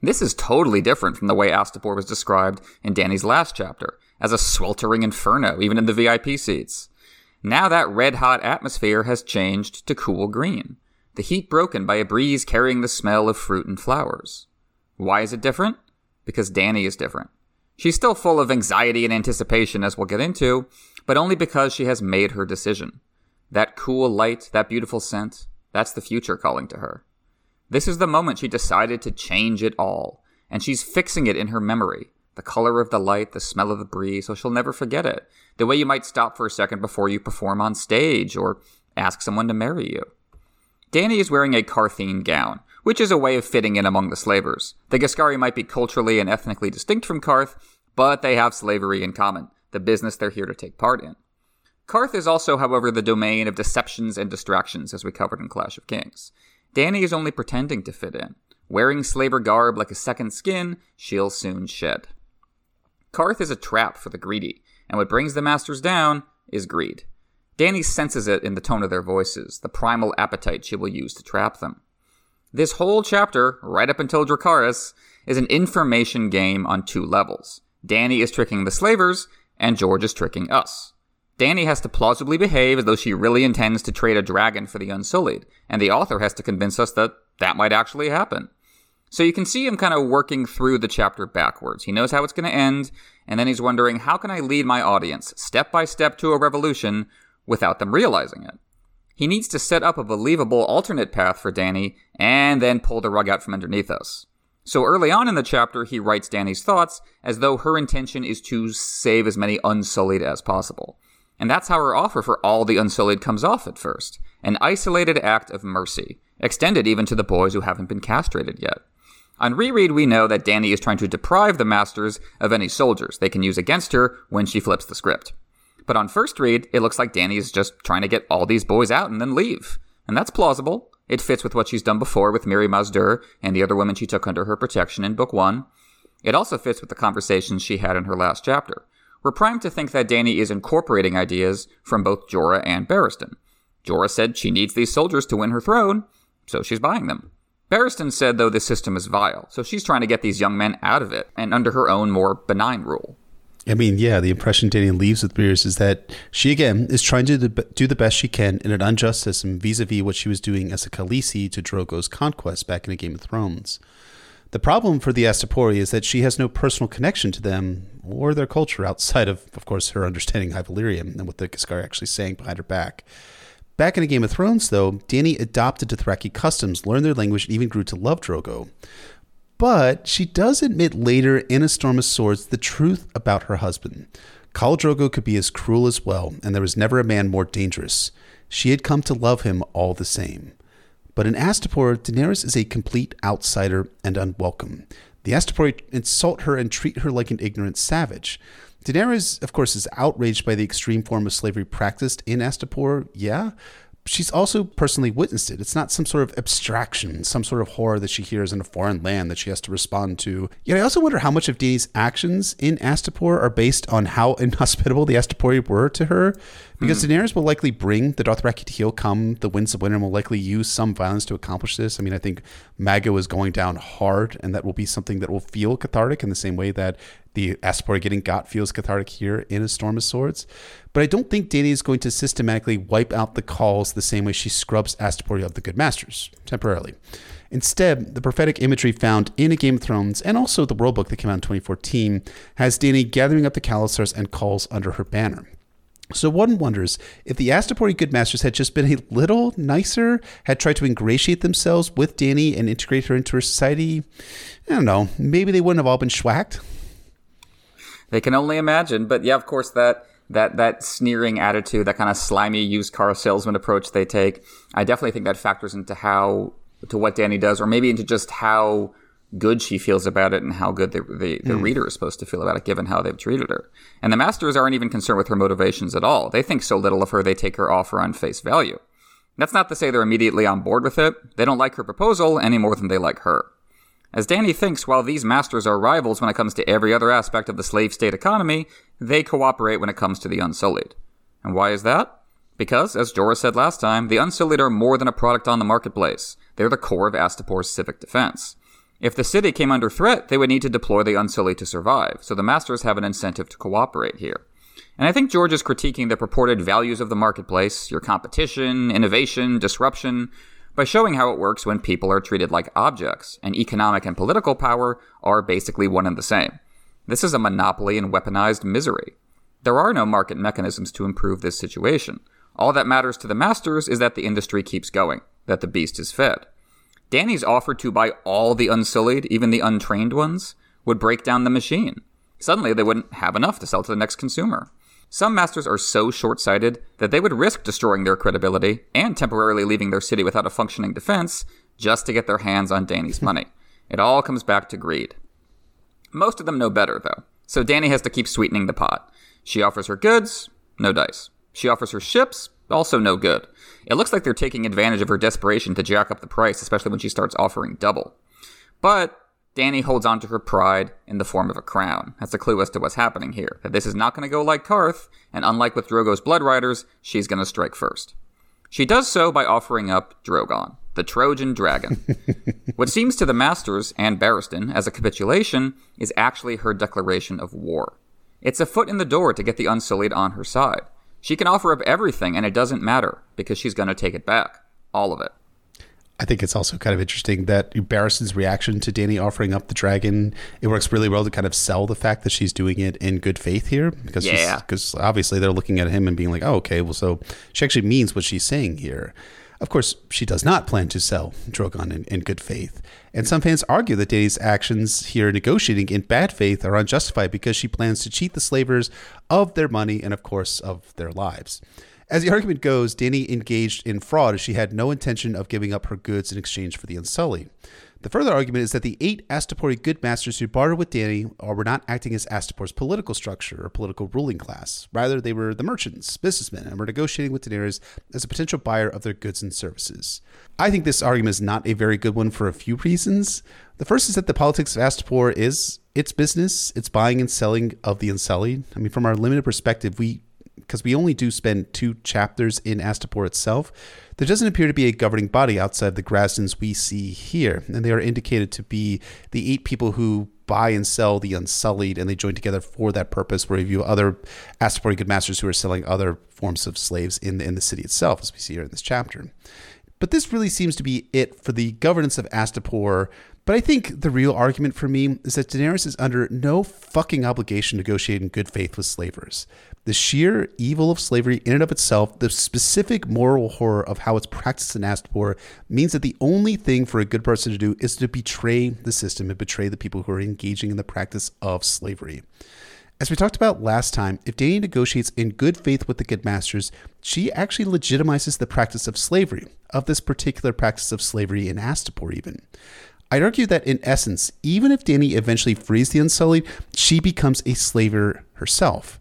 This is totally different from the way Astapor was described in Danny's last chapter, as a sweltering inferno, even in the VIP seats. Now that red hot atmosphere has changed to cool green, the heat broken by a breeze carrying the smell of fruit and flowers. Why is it different? Because Danny is different. She's still full of anxiety and anticipation, as we'll get into, but only because she has made her decision. That cool light, that beautiful scent, that's the future calling to her. This is the moment she decided to change it all, and she's fixing it in her memory. The color of the light, the smell of the breeze, so she'll never forget it. The way you might stop for a second before you perform on stage or ask someone to marry you. Danny is wearing a Qartheen gown, which is a way of fitting in among the slavers. The Ghiscari might be culturally and ethnically distinct from Qarth, but they have slavery in common, the business they're here to take part in. Qarth is also, however, the domain of deceptions and distractions, as we covered in Clash of Kings. Danny is only pretending to fit in. Wearing slaver garb like a second skin, she'll soon shed. Qarth is a trap for the greedy, and what brings the masters down is greed. Danny senses it in the tone of their voices, the primal appetite she will use to trap them. This whole chapter, right up until Dracarys, is an information game on two levels. Danny is tricking the slavers, and George is tricking us. Danny has to plausibly behave as though she really intends to trade a dragon for the Unsullied, and the author has to convince us that that might actually happen. So you can see him kind of working through the chapter backwards. He knows how it's going to end, and then he's wondering, how can I lead my audience step by step to a revolution without them realizing it? He needs to set up a believable alternate path for Danny and then pull the rug out from underneath us. So early on in the chapter, he writes Danny's thoughts as though her intention is to save as many Unsullied as possible. And that's how her offer for all the Unsullied comes off at first an isolated act of mercy, extended even to the boys who haven't been castrated yet. On reread, we know that Danny is trying to deprive the Masters of any soldiers they can use against her when she flips the script. But on first read, it looks like Dany is just trying to get all these boys out and then leave. And that's plausible. It fits with what she's done before with Mirri Maz Duur and the other women she took under her protection in Book 1. It also fits with the conversations she had in her last chapter we're primed to think that Danny is incorporating ideas from both Jorah and Barristan. Jorah said she needs these soldiers to win her throne, so she's buying them. Barristan said, though, this system is vile, so she's trying to get these young men out of it and under her own more benign rule. I mean, yeah, the impression Dany leaves with readers is that she, again, is trying to do the best she can in an unjust system vis a vis what she was doing as a Khaleesi to Drogo's conquest back in A Game of Thrones. The problem for the Astapori is that she has no personal connection to them or their culture outside of, of course, her understanding High Valyrian and what the Ghiscari actually saying behind her back. Back in A Game of Thrones, though, Dany adopted Dothraki customs, learned their language, and even grew to love Drogo. But she does admit later in A Storm of Swords the truth about her husband. Khal Drogo could be as cruel as well, and there was never a man more dangerous. She had come to love him all the same. But in Astapor, Daenerys is a complete outsider and unwelcome. The Astapori insult her and treat her like an ignorant savage. Daenerys, of course, is outraged by the extreme form of slavery practiced in Astapor, yeah, she's also personally witnessed it. It's not some sort of abstraction, some sort of horror that she hears in a foreign land that she has to respond to. Yet I also wonder how much of Dany's actions in Astapor are based on how <laughs> inhospitable the Astapori were to her. Because mm. Daenerys will likely bring the Dothraki to heel come the Winds of Winter and will likely use some violence to accomplish this. I mean, I think Mago is going down hard, and that will be something that will feel cathartic in the same way that the Astapor getting got feels cathartic here in A Storm of Swords. But I don't think Dany is going to systematically wipe out the khals the same way she scrubs Astapor of the Good Masters, temporarily. Instead, the prophetic imagery found in A Game of Thrones and also the World Book that came out in 2014 has Dany gathering up the khalasars and khals under her banner. So one wonders if the Astapori Good Masters had just been a little nicer, had tried to ingratiate themselves with Danny and integrate her into her society. I don't know. Maybe they wouldn't have all been schwacked. They can only imagine, but yeah, of course that that that sneering attitude, that kind of slimy used car salesman approach they take, I definitely think that factors into how to what Danny does, or maybe into just how good she feels about it and how good the, the, the mm. reader is supposed to feel about it, given how they've treated her. And the masters aren't even concerned with her motivations at all. They think so little of her, they take her offer on face value. That's not to say they're immediately on board with it. They don't like her proposal any more than they like her. As Danny thinks, while these masters are rivals when it comes to every other aspect of the slave state economy, they cooperate when it comes to the Unsullied. And why is that? Because, as Jorah said last time, the Unsullied are more than a product on the marketplace. They're the core of Astapor's civic defense. If the city came under threat, they would need to deploy the Unsullied to survive, so the masters have an incentive to cooperate here. And I think George is critiquing the purported values of the marketplace, your competition, innovation, disruption, by showing how it works when people are treated like objects, and economic and political power are basically one and the same. This is a monopoly and weaponized misery. There are no market mechanisms to improve this situation. All that matters to the masters is that the industry keeps going, that the beast is fed. Dany's offer to buy all the unsullied, even the untrained ones, would break down the machine. Suddenly, they wouldn't have enough to sell to the next consumer. Some masters are so short sighted that they would risk destroying their credibility and temporarily leaving their city without a functioning defense just to get their hands on Danny's <laughs> money. It all comes back to greed. Most of them know better, though, so Danny has to keep sweetening the pot. She offers her goods, no dice. She offers her ships, also no good. It looks like they're taking advantage of her desperation to jack up the price, especially when she starts offering double. But Danny holds on to her pride in the form of a crown. That's a clue as to what's happening here. That this is not going to go like Qarth, and unlike with Drogo's Blood Riders, she's going to strike first. She does so by offering up Drogon, the Trojan dragon. <laughs> what seems to the Masters and Barristan as a capitulation is actually her declaration of war. It's a foot in the door to get the Unsullied on her side. She can offer up everything, and it doesn't matter, because she's going to take it back. All of it. I think it's also kind of interesting that Barristan's reaction to Danny offering up the dragon, it works really well to kind of sell the fact that she's doing it in good faith here. Because yeah. because obviously they're looking at him and being like, oh, okay, well, so she actually means what she's saying here. Of course, she does not plan to sell Drogon in, in good faith. And some fans argue that Dany's actions here negotiating in bad faith are unjustified because she plans to cheat the slavers of their money and, of course, of their lives. As the argument goes, Danny engaged in fraud as she had no intention of giving up her goods in exchange for the Unsullied. The further argument is that the eight Astapori good masters who bartered with Dany were not acting as Astapor's political structure or political ruling class. Rather, they were the merchants, businessmen, and were negotiating with Daenerys as a potential buyer of their goods and services. I think this argument is not a very good one for a few reasons. The first is that the politics of Astapor is its business, its buying and selling of the Unsullied. I mean, from our limited perspective, we because we only do spend two chapters in Astapor itself, there doesn't appear to be a governing body outside the Grazdans we see here, and they are indicated to be the eight people who buy and sell the Unsullied, and they join together for that purpose. Where view other Astapori good masters who are selling other forms of slaves in the, in the city itself, as we see here in this chapter. But this really seems to be it for the governance of Astapor but I think the real argument for me is that Daenerys is under no fucking obligation to negotiate in good faith with slavers. The sheer evil of slavery in and of itself, the specific moral horror of how it's practiced in Astapor, means that the only thing for a good person to do is to betray the system and betray the people who are engaging in the practice of slavery. As we talked about last time, if Danny negotiates in good faith with the good masters, she actually legitimizes the practice of slavery, of this particular practice of slavery in Astapor, even. I'd argue that in essence, even if Danny eventually frees the Unsullied, she becomes a slaver herself.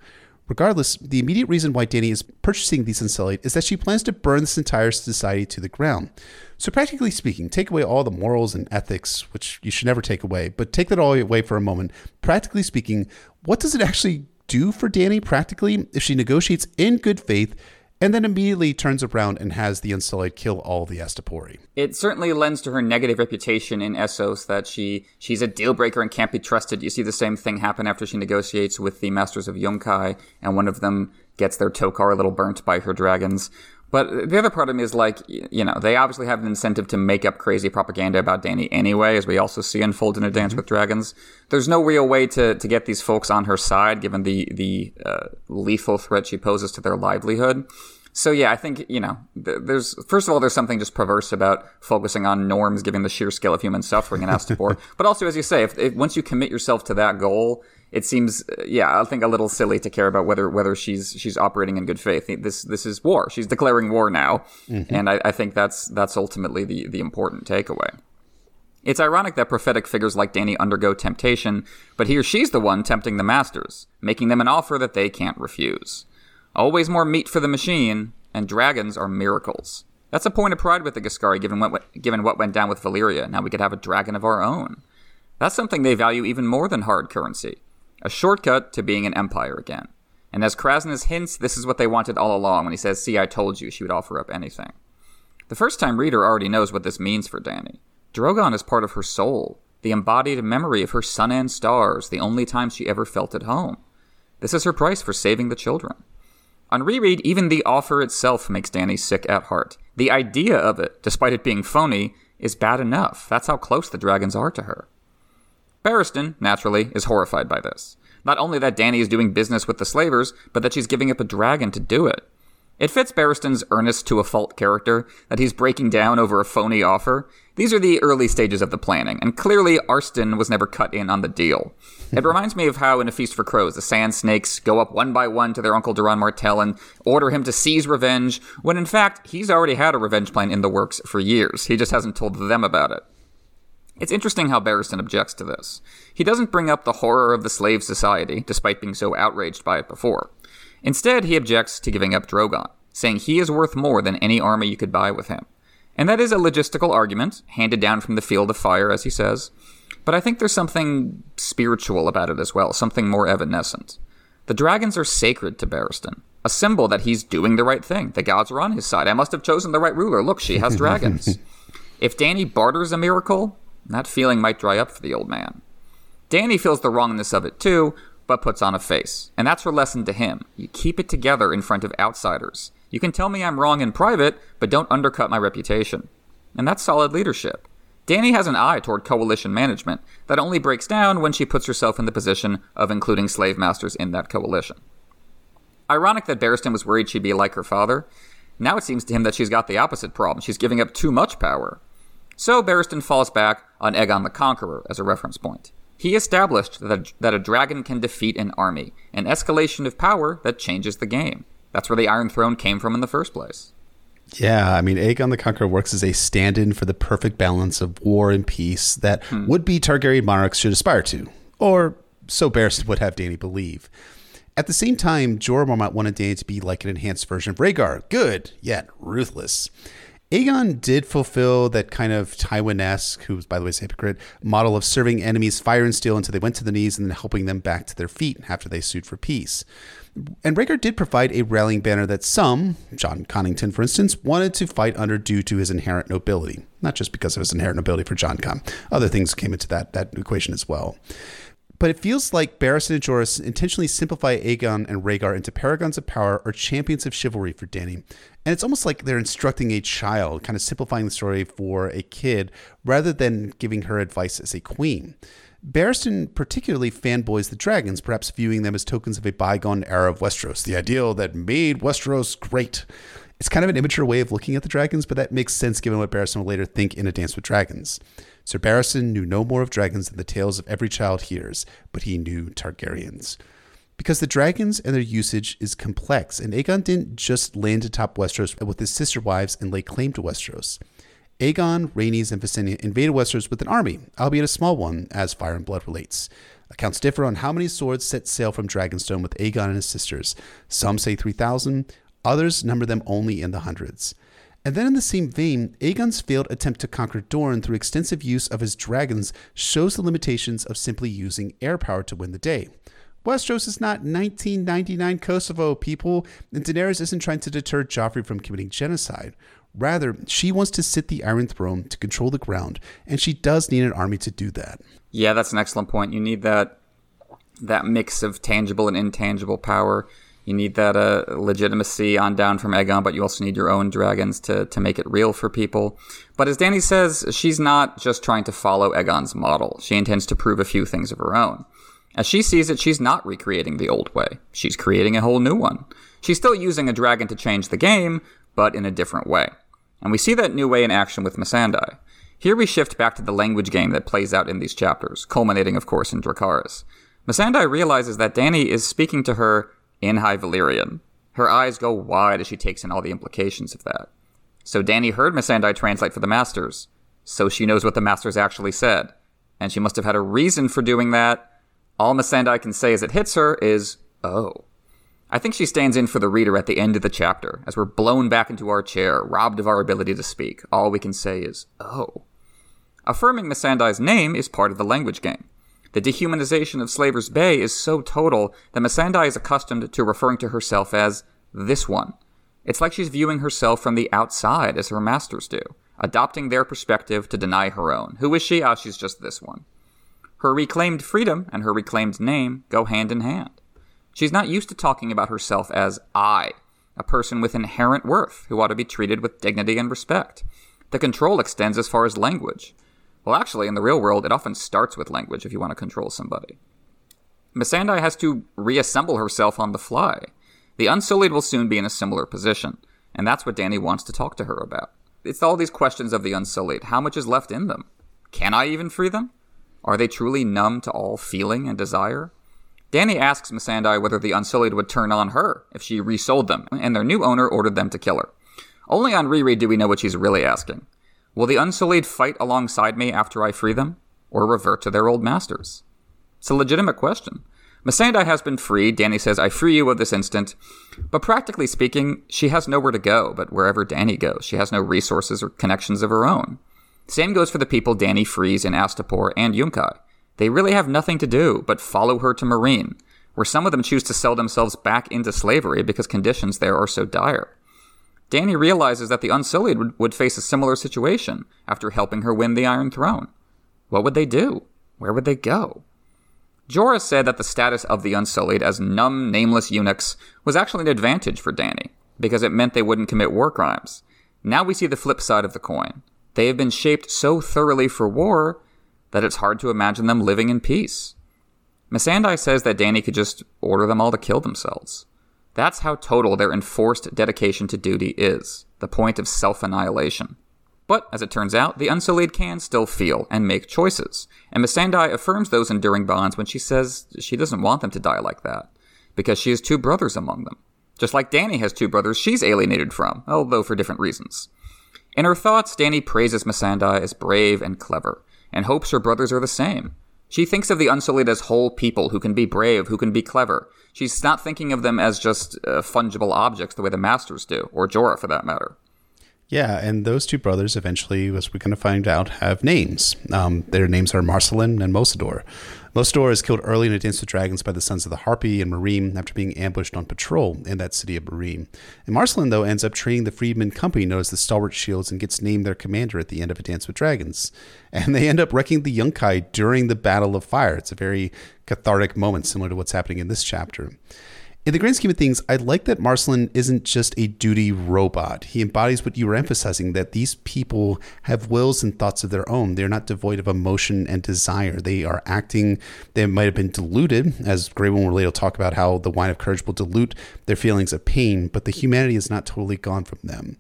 Regardless, the immediate reason why Danny is purchasing these Unsullied is that she plans to burn this entire society to the ground. So, practically speaking, take away all the morals and ethics, which you should never take away, but take that all away for a moment. Practically speaking, what does it actually do for Danny practically if she negotiates in good faith and then immediately turns around and has the Unsullied kill all the Astapori. It certainly lends to her negative reputation in Essos that she she's a deal breaker and can't be trusted. You see the same thing happen after she negotiates with the Masters of Yunkai, and one of them gets their Tokar a little burnt by her dragons. But the other part of me is like, you know, they obviously have an incentive to make up crazy propaganda about Dany anyway, as we also see unfold in A Dance mm-hmm. with Dragons. There's no real way to, to get these folks on her side, given the the uh, lethal threat she poses to their livelihood. So yeah, I think you know, there's first of all, there's something just perverse about focusing on norms, given the sheer scale of human suffering and in Astapor. <laughs> but also, as you say, if, if, once you commit yourself to that goal, it seems, yeah, I think a little silly to care about whether whether she's she's operating in good faith. This this is war. She's declaring war now, mm-hmm. and I, I think that's that's ultimately the the important takeaway. It's ironic that prophetic figures like Danny undergo temptation, but he or she's the one tempting the masters, making them an offer that they can't refuse. Always more meat for the machine, and dragons are miracles. That's a point of pride with the Ghiscari, given what, given what went down with Valyria. Now we could have a dragon of our own. That's something they value even more than hard currency. A shortcut to being an empire again. And as Kraznys hints, this is what they wanted all along when he says, See, I told you, she would offer up anything. The first time reader already knows what this means for Dany. Drogon is part of her soul, the embodied memory of her sun and stars, the only time she ever felt at home. This is her price for saving the children. On reread, even the offer itself makes Danny sick at heart. The idea of it, despite it being phony, is bad enough. That's how close the dragons are to her. Barristan, naturally, is horrified by this. Not only that Danny is doing business with the slavers, but that she's giving up a dragon to do it. It fits Barristan's earnest to a fault character that he's breaking down over a phony offer. These are the early stages of the planning, and clearly Arstan was never cut in on the deal. <laughs> It reminds me of how in A Feast for Crows, the Sand Snakes go up one by one to their uncle Doran Martell and order him to seize revenge, when in fact he's already had a revenge plan in the works for years. He just hasn't told them about it. It's interesting how Barristan objects to this. He doesn't bring up the horror of the slave society, despite being so outraged by it before. Instead, he objects to giving up Drogon, saying he is worth more than any army you could buy with him. And that is a logistical argument, handed down from the field of fire, as he says. But I think there's something spiritual about it as well, something more evanescent. The dragons are sacred to Barristan, a symbol that he's doing the right thing. The gods are on his side. I must have chosen the right ruler. Look, she has dragons. <laughs> if Danny barters a miracle, that feeling might dry up for the old man. Danny feels the wrongness of it too, but puts on a face. And that's her lesson to him. You keep it together in front of outsiders. You can tell me I'm wrong in private, but don't undercut my reputation. And that's solid leadership. Danny has an eye toward coalition management that only breaks down when she puts herself in the position of including slave masters in that coalition. Ironic that Barristan was worried she'd be like her father. Now it seems to him that she's got the opposite problem. She's giving up too much power. So Barristan falls back on Aegon the Conqueror as a reference point. He established that, that a dragon can defeat an army, an escalation of power that changes the game. That's where the Iron Throne came from in the first place. Yeah, I mean, Aegon the Conqueror works as a stand in for the perfect balance of war and peace that hmm. would be Targaryen monarchs should aspire to. Or so Barristan would have Dany believe. At the same time, Jorah Mormont wanted Dany to be like an enhanced version of Rhaegar, good, yet ruthless. Aegon did fulfill that kind of Tywin-esque, who's by the way is a hypocrite, model of serving enemies fire and steel until they went to the knees and then helping them back to their feet after they sued for peace. And Rhaegar did provide a rallying banner that some, Jon Connington for instance, wanted to fight under due to his inherent nobility. Not just because of his inherent nobility for Jon Con. Other things came into that, that equation as well. But it feels like Barristan and Jorah intentionally simplify Aegon and Rhaegar into paragons of power or champions of chivalry for Dany. And it's almost like they're instructing a child, kind of simplifying the story for a kid rather than giving her advice as a queen. Barristan particularly fanboys the dragons, perhaps viewing them as tokens of a bygone era of Westeros, the ideal that made Westeros great. It's kind of an immature way of looking at the dragons, but that makes sense given what Barristan will later think in A Dance with Dragons. Sir Barristan knew no more of dragons than the tales of every child hears, but he knew Targaryens. Because the dragons and their usage is complex, and Aegon didn't just land atop Westeros with his sister wives and lay claim to Westeros. Aegon, Rhaenys, and Visenya invaded Westeros with an army, albeit a small one, as Fire and Blood relates. Accounts differ on how many swords set sail from Dragonstone with Aegon and his sisters. Some say 3,000, others number them only in the hundreds. And then, in the same vein, Aegon's failed attempt to conquer Dorne through extensive use of his dragons shows the limitations of simply using air power to win the day. Westeros is not 1999 Kosovo, people, and Daenerys isn't trying to deter Joffrey from committing genocide. Rather, she wants to sit the Iron Throne to control the ground, and she does need an army to do that. Yeah, that's an excellent point. You need that that mix of tangible and intangible power. You need that uh, legitimacy on down from Aegon, but you also need your own dragons to, to make it real for people. But as Danny says, she's not just trying to follow Aegon's model. She intends to prove a few things of her own. As she sees it, she's not recreating the old way. She's creating a whole new one. She's still using a dragon to change the game, but in a different way. And we see that new way in action with Missandei. Here we shift back to the language game that plays out in these chapters, culminating, of course, in Dracarys. Missandei realizes that Danny is speaking to her in High Valyrian. Her eyes go wide as she takes in all the implications of that. So Danny heard Missandei translate for the Masters, so she knows what the Masters actually said. And she must have had a reason for doing that. All Missandei can say as it hits her is, oh. I think she stands in for the reader at the end of the chapter, as we're blown back into our chair, robbed of our ability to speak. All we can say is, oh. Affirming Missandei's name is part of the language game. The dehumanization of Slaver's Bay is so total that Missandei is accustomed to referring to herself as this one. It's like she's viewing herself from the outside as her masters do, adopting their perspective to deny her own. Who is she? Ah, she's just this one. Her reclaimed freedom and her reclaimed name go hand in hand. She's not used to talking about herself as I, a person with inherent worth who ought to be treated with dignity and respect. The control extends as far as language. Well, actually, in the real world, it often starts with language if you want to control somebody. Missandei has to reassemble herself on the fly. The Unsullied will soon be in a similar position, and that's what Danny wants to talk to her about. It's all these questions of the Unsullied. How much is left in them? Can I even free them? Are they truly numb to all feeling and desire? Dany asks Missandei whether the Unsullied would turn on her if she resold them, and their new owner ordered them to kill her. Only on reread do we know what she's really asking. Will the Unsullied fight alongside me after I free them, or revert to their old masters? It's a legitimate question. Missandei has been freed. Danny says, I free you of this instant. But practically speaking, she has nowhere to go but wherever Danny goes. She has no resources or connections of her own. Same goes for the people Danny frees in Astapor and Yunkai. They really have nothing to do but follow her to Meereen, where some of them choose to sell themselves back into slavery because conditions there are so dire. Danny realizes that the Unsullied would, would face a similar situation after helping her win the Iron Throne. What would they do? Where would they go? Jorah said that the status of the Unsullied as numb, nameless eunuchs was actually an advantage for Danny, because it meant they wouldn't commit war crimes. Now we see the flip side of the coin. They have been shaped so thoroughly for war that it's hard to imagine them living in peace. Missandei says that Danny could just order them all to kill themselves. That's how total their enforced dedication to duty is, the point of self annihilation. But, as it turns out, the Unsullied can still feel and make choices, and Missandei affirms those enduring bonds when she says she doesn't want them to die like that, because she has two brothers among them. Just like Danny has two brothers she's alienated from, although for different reasons. In her thoughts, Danny praises Missandei as brave and clever, and hopes her brothers are the same. She thinks of the Unsullied as whole people who can be brave, who can be clever. She's not thinking of them as just uh, fungible objects the way the Masters do, or Jorah for that matter. Yeah, and those two brothers eventually, as we're going to find out, have names. Um, their names are Marselen and Mosador. Mosador is killed early in a dance with dragons by the Sons of the Harpy and Meereen after being ambushed on patrol in that city of Meereen. And Marselen, though, ends up training the Freedman Company known as the Stalwart Shields and gets named their commander at the end of A Dance with Dragons. <laughs> And they end up wrecking the Yunkai during the Battle of Fire. It's a very cathartic moment, similar to what's happening in this chapter. In the grand scheme of things, I like that Marselen isn't just a duty robot. He embodies what you were emphasizing that these people have wills and thoughts of their own. They're not devoid of emotion and desire. They are acting, they might have been diluted, as Grey will later talk about how the wine of courage will dilute their feelings of pain, but the humanity is not totally gone from them.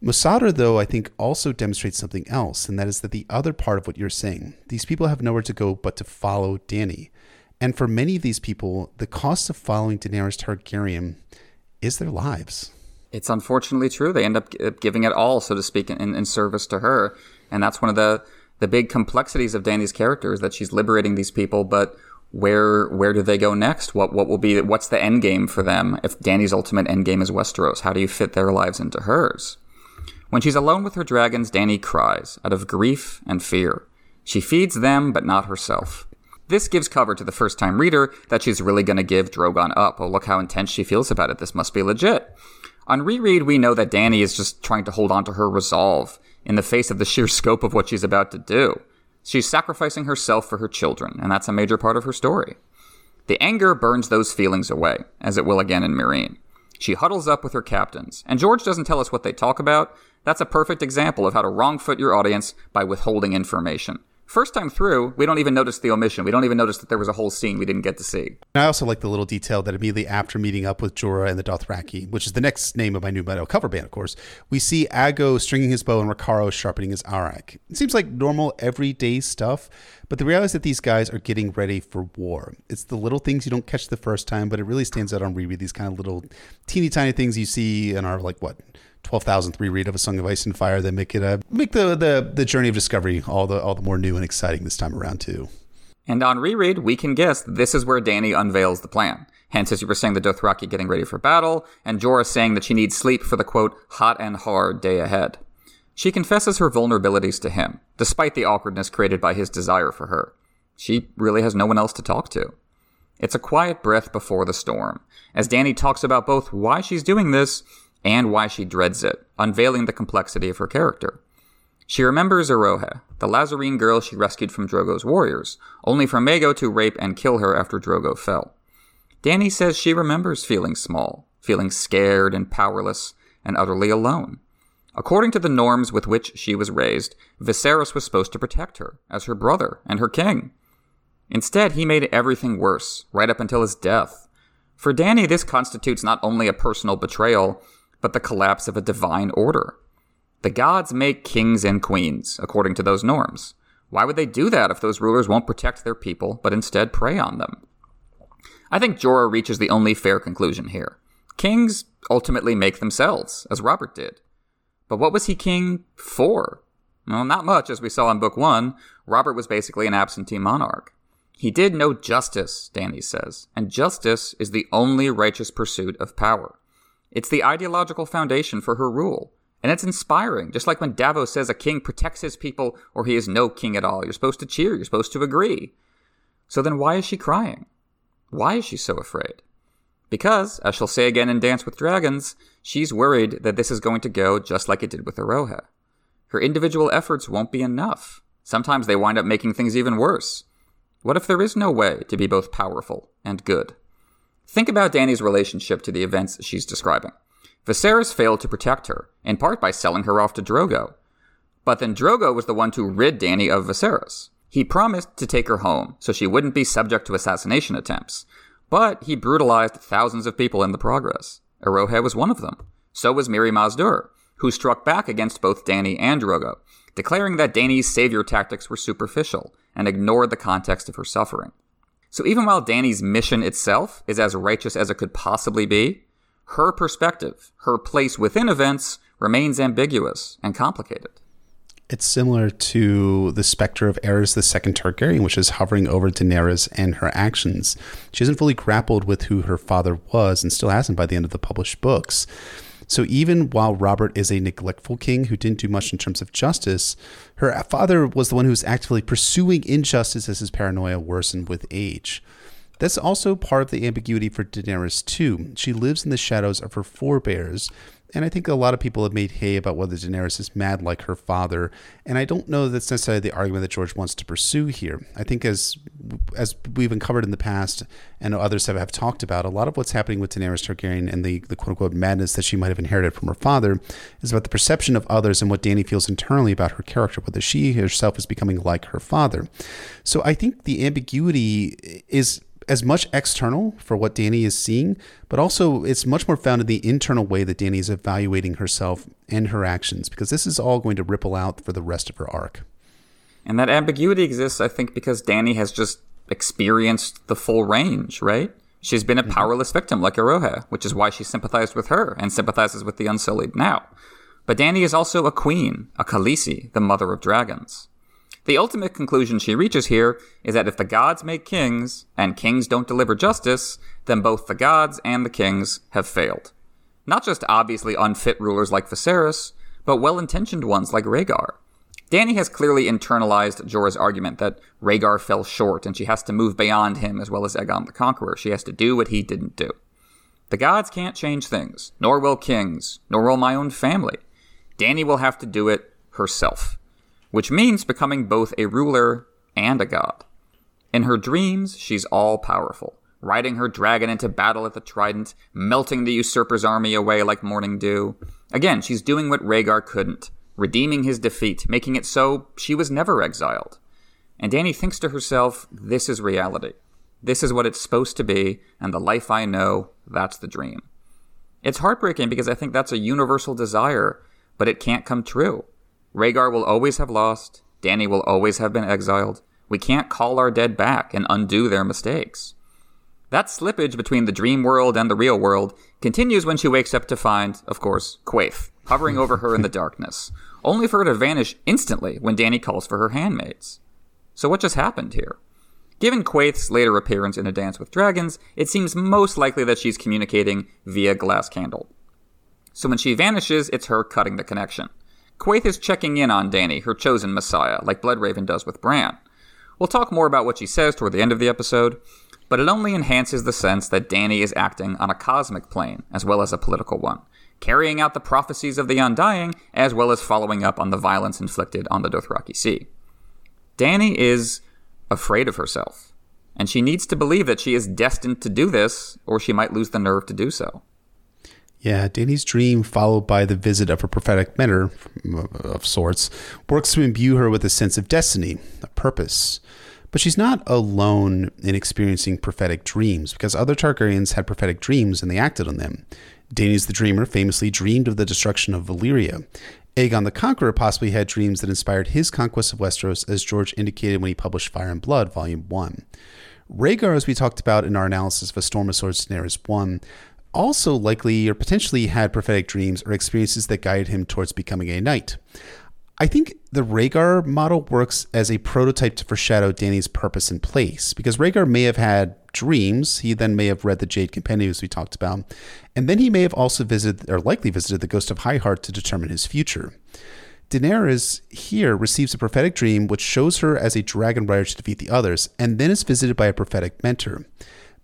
Mosador, though, I think also demonstrates something else, and that is that the other part of what you're saying, these people have nowhere to go but to follow Dany. And for many of these people, the cost of following Daenerys Targaryen is their lives. It's unfortunately true. They end up uh, giving it all, so to speak, in, in service to her. And that's one of the, the big complexities of Dany's character is that she's liberating these people, but where where do they go next? What what will be what's the end game for them if Dany's ultimate end game is Westeros? How do you fit their lives into hers? When she's alone with her dragons, Dany cries out of grief and fear. She feeds them, but not herself. This gives cover to the first time reader that she's really going to give Drogon up. Oh, look how intense she feels about it. This must be legit. On reread, we know that Danny is just trying to hold on to her resolve in the face of the sheer scope of what she's about to do. She's sacrificing herself for her children, and that's a major part of her story. The anger burns those feelings away, as it will again in Meereen. She huddles up with her captains, and George doesn't tell us what they talk about. That's a perfect example of how to wrongfoot your audience by withholding information. First time through, we don't even notice the omission. We don't even notice that there was a whole scene we didn't get to see. And I also like the little detail that immediately after meeting up with Jorah and the Dothraki, which is the next name of my new metal cover band, of course, we see Aggo stringing his bow and Rakharo sharpening his arakh. It seems like normal, everyday stuff, but the reality is that these guys are getting ready for war. It's the little things you don't catch the first time, but it really stands out on reread. These kind of little teeny tiny things you see in our, like, what, twelve thousandth reread of A Song of Ice and Fire that make it a make the, the the journey of discovery all the all the more new and exciting this time around too. And on reread, we can guess this is where Danny unveils the plan. Hence, as you were saying, the Dothraki getting ready for battle, and Jorah saying that she needs sleep for the quote, hot and hard day ahead. She confesses her vulnerabilities to him, despite the awkwardness created by his desire for her. She really has no one else to talk to. It's a quiet breath before the storm, as Danny talks about both why she's doing this and why she dreads it, unveiling the complexity of her character. She remembers Eroeh, the Lhazareen girl she rescued from Drogo's warriors, only for Mago to rape and kill her after Drogo fell. Danny says she remembers feeling small, feeling scared and powerless, and utterly alone. According to the norms with which she was raised, Viserys was supposed to protect her, as her brother and her king. Instead, he made everything worse, right up until his death. For Danny, this constitutes not only a personal betrayal, but the collapse of a divine order. The gods make kings and queens, according to those norms. Why would they do that if those rulers won't protect their people, but instead prey on them? I think Jorah reaches the only fair conclusion here. Kings ultimately make themselves, as Robert did. But what was he king for? Well, not much, as we saw in Book One. Robert was basically an absentee monarch. He did no justice, Dany says, and justice is the only righteous pursuit of power. It's the ideological foundation for her rule. And it's inspiring. Just like when Davos says a king protects his people or he is no king at all. You're supposed to cheer. You're supposed to agree. So then why is she crying? Why is she so afraid? Because, as she'll say again in Dance with Dragons, she's worried that this is going to go just like it did with Eroeh. Her individual efforts won't be enough. Sometimes they wind up making things even worse. What if there is no way to be both powerful and good? Think about Danny's relationship to the events she's describing. Viserys failed to protect her, in part by selling her off to Drogo. But then Drogo was the one to rid Danny of Viserys. He promised to take her home so she wouldn't be subject to assassination attempts, but he brutalized thousands of people in the progress. Eroeh was one of them. So was Mirri Maz Duur, who struck back against both Danny and Drogo, declaring that Danny's savior tactics were superficial and ignored the context of her suffering. So even while Dany's mission itself is as righteous as it could possibly be, her perspective, her place within events, remains ambiguous and complicated. It's similar to the specter of Aerys the Second Targaryen, which is hovering over Daenerys and her actions. She hasn't fully grappled with who her father was, and still hasn't by the end of the published books. So even while Robert is a neglectful king who didn't do much in terms of justice, her father was the one who was actively pursuing injustice as his paranoia worsened with age. That's also part of the ambiguity for Daenerys, too. She lives in the shadows of her forebears, and I think a lot of people have made hay about whether Daenerys is mad like her father, and I don't know that's necessarily the argument that George wants to pursue here. I think as as we've uncovered in the past, and others have, have talked about, a lot of what's happening with Daenerys Targaryen and the, the quote unquote madness that she might have inherited from her father is about the perception of others and what Dany feels internally about her character, whether she herself is becoming like her father. So I think the ambiguity is as much external for what Danny is seeing, but also it's much more found in the internal way that Danny is evaluating herself and her actions, because this is all going to ripple out for the rest of her arc. And that ambiguity exists, I think, because Danny has just experienced the full range, right? She's been a mm-hmm. powerless victim like Eroeh, which is why she sympathized with her and sympathizes with the Unsullied now. But Danny is also a queen, a Khaleesi, the mother of dragons. The ultimate conclusion she reaches here is that if the gods make kings, and kings don't deliver justice, then both the gods and the kings have failed. Not just obviously unfit rulers like Viserys, but well intentioned ones like Rhaegar. Danny has clearly internalized Jorah's argument that Rhaegar fell short and she has to move beyond him as well as Aegon the Conqueror. She has to do what he didn't do. The gods can't change things, nor will kings, nor will my own family. Danny will have to do it herself, which means becoming both a ruler and a god. In her dreams, she's all powerful, riding her dragon into battle at the Trident, melting the usurper's army away like morning dew. Again, she's doing what Rhaegar couldn't redeeming his defeat, making it so she was never exiled. And Dany thinks to herself, this is reality. This is what it's supposed to be, and the life I know, that's the dream. It's heartbreaking because I think that's a universal desire, but it can't come true. Rhaegar will always have lost, Danny will always have been exiled. We can't call our dead back and undo their mistakes. That slippage between the dream world and the real world continues when she wakes up to find, of course, Quaithe hovering over her in the darkness, only for her to vanish instantly when Danny calls for her handmaids. So what just happened here? Given Quaithe's later appearance in A Dance with Dragons, it seems most likely that she's communicating via glass candle. So when she vanishes, it's her cutting the connection. Quaithe is checking in on Danny, her chosen messiah, like Bloodraven does with Bran. We'll talk more about what she says toward the end of the episode, but it only enhances the sense that Danny is acting on a cosmic plane as well as a political one, carrying out the prophecies of the Undying, as well as following up on the violence inflicted on the Dothraki Sea. Danny is afraid of herself, and she needs to believe that she is destined to do this, or she might lose the nerve to do so. Yeah, Daenys dream, followed by the visit of a prophetic mentor of sorts, works to imbue her with a sense of destiny, a purpose. But she's not alone in experiencing prophetic dreams, because other Targaryens had prophetic dreams and they acted on them. Dany's the Dreamer famously dreamed of the destruction of Valyria. Aegon the Conqueror possibly had dreams that inspired his conquest of Westeros, as George indicated when he published Fire and Blood, Volume 1. Rhaegar, as we talked about in our analysis of A Storm of Swords Daenerys 1, also likely or potentially had prophetic dreams or experiences that guided him towards becoming a knight. I think the Rhaegar model works as a prototype to foreshadow Danny's purpose and place, because Rhaegar may have had dreams. He then may have read the Jade Compendium, as we talked about, and then he may have also visited, or likely visited, the Ghost of High Heart to determine his future. Daenerys here receives a prophetic dream which shows her as a dragon rider to defeat the others, and then is visited by a prophetic mentor.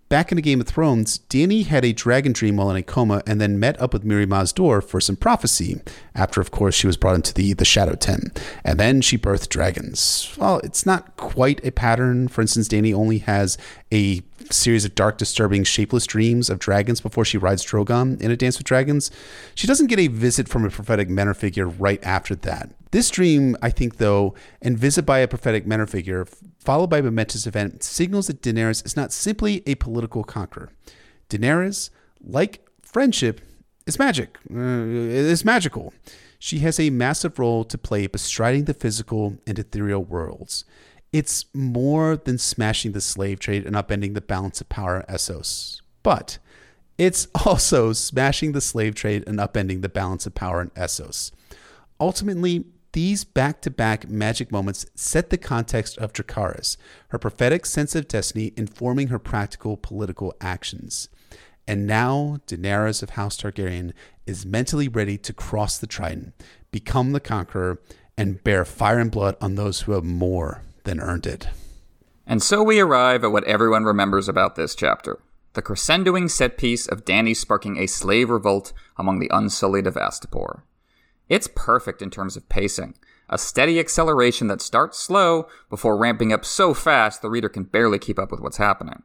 Back in the Game of Thrones, Dany had a dragon dream while in a coma and then met up with Mirri Maz Duur for some prophecy, after, of course, she was brought into the, the Shadow Ten. And then she birthed dragons. Well, it's not quite a pattern. For instance, Dany only has a series of dark, disturbing, shapeless dreams of dragons before she rides Drogon in A Dance with Dragons. She doesn't get a visit from a prophetic mentor figure right after that. This dream, I think, though, and visit by a prophetic mentor figure, followed by a momentous event, signals that Daenerys is not simply a political conqueror. Daenerys, like friendship, is magic. Uh, magical. She has a massive role to play bestriding the physical and ethereal worlds. It's more than smashing the slave trade and upending the balance of power in Essos. But it's <laughs> also smashing the slave trade and upending the balance of power in Essos. Ultimately, these back to back magic moments set the context of Dracarys, her prophetic sense of destiny informing her practical political actions. And now Daenerys of House Targaryen is mentally ready to cross the Trident, become the conqueror, and bear fire and blood on those who have more than earned it. And so we arrive at what everyone remembers about this chapter the crescendoing set piece of Dany sparking a slave revolt among the Unsullied of Astapor. It's perfect in terms of pacing. A steady acceleration that starts slow before ramping up so fast the reader can barely keep up with what's happening.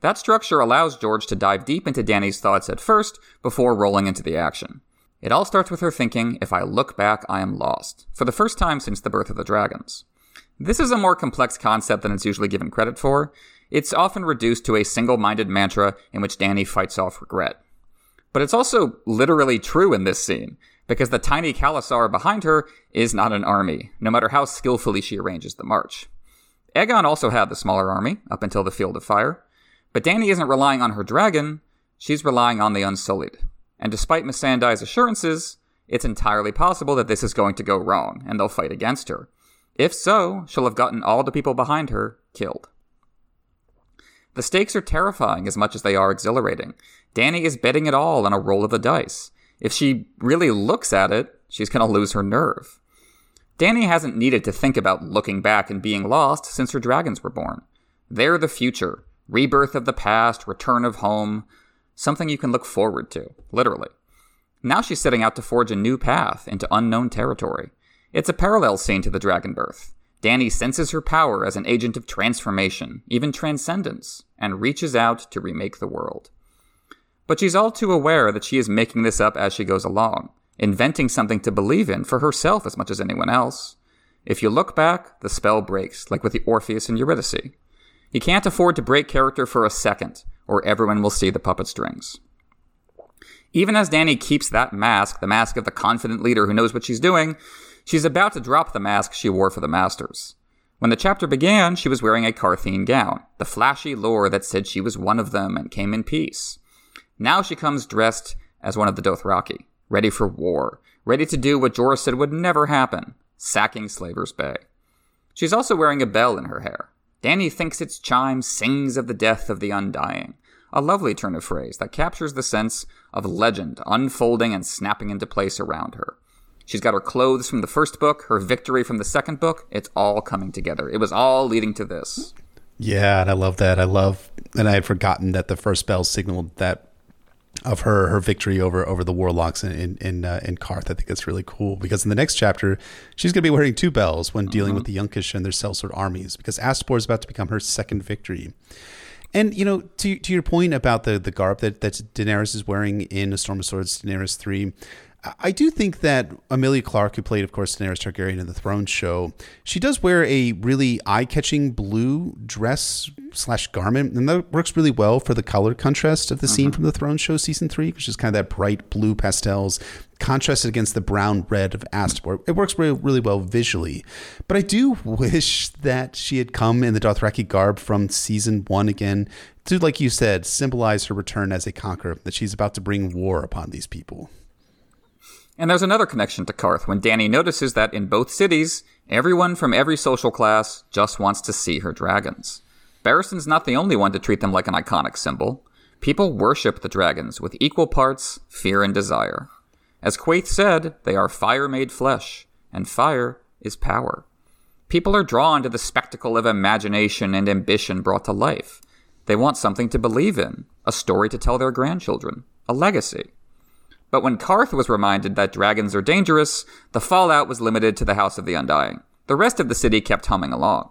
That structure allows George to dive deep into Danny's thoughts at first before rolling into the action. It all starts with her thinking, if I look back, I am lost, for the first time since the birth of the dragons. This is a more complex concept than it's usually given credit for. It's often reduced to a single minded mantra in which Danny fights off regret. But it's also literally true in this scene, because the tiny khalasar behind her is not an army, no matter how skillfully she arranges the march. Aegon also had the smaller army up until the Field of Fire, But Danny isn't relying on her dragon, she's relying on the Unsullied. And despite Missandei's assurances, it's entirely possible that this is going to go wrong, and they'll fight against her. If so, she'll have gotten all the people behind her killed. The stakes are terrifying as much as they are exhilarating. Danny is betting it all on a roll of the dice. If she really looks at it, she's going to lose her nerve. Danny hasn't needed to think about looking back and being lost since her dragons were born. They're the future, rebirth of the past, return of home, something you can look forward to, literally. Now she's setting out to forge a new path into unknown territory. It's a parallel scene to the dragon birth. Danny senses her power as an agent of transformation, even transcendence, and reaches out to remake the world. But she's all too aware that she is making this up as she goes along, inventing something to believe in for herself as much as anyone else. If you look back, the spell breaks, like with the Orpheus and Eurydice. You can't afford to break character for a second, or everyone will see the puppet strings. Even as Danny keeps that mask, the mask of the confident leader who knows what she's doing, she's about to drop the mask she wore for the Masters. When the chapter began, she was wearing a Qartheen gown, the flashy lore that said she was one of them and came in peace. Now she comes dressed as one of the Dothraki, ready for war, ready to do what Jorah said would never happen, sacking Slaver's Bay. She's also wearing a bell in her hair. Danny thinks its chime sings of the death of the undying, a lovely turn of phrase that captures the sense of legend unfolding and snapping into place around her. She's got her clothes from the first book, her victory from the second book. It's all coming together. It was all leading to this. Yeah, and I love that. I love, and I had forgotten that the first bell signaled that of her her victory over over the warlocks in in in, uh, in Qarth. I think that's really cool because in the next chapter she's going to be wearing two bells when dealing with the Yunkish and their sellsword armies because Astapor is about to become her second victory. And you know, to to your point about the the garb that that Daenerys is wearing in A Storm of Swords, Daenerys three, I do think that Emilia Clarke, who played, of course, Daenerys Targaryen in the Throne Show, she does wear a really eye-catching blue dress slash garment, and that works really well for the color contrast of the scene uh-huh. from the Throne Show season three, which is kind of that bright blue pastels contrasted against the brown red of Astapor. It works really, really well visually, but I do <laughs> wish that she had come in the Dothraki garb from season one again to, like you said, symbolize her return as a conqueror, that she's about to bring war upon these people. And there's another connection to Qarth when Danny notices that in both cities, everyone from every social class just wants to see her dragons. Barristan's not the only one to treat them like an iconic symbol. People worship the dragons with equal parts fear and desire. As Quaithe said, they are fire made flesh, and fire is power. People are drawn to the spectacle of imagination and ambition brought to life. They want something to believe in, a story to tell their grandchildren, a legacy. But when Qarth was reminded that dragons are dangerous, the fallout was limited to the House of the Undying. The rest of the city kept humming along.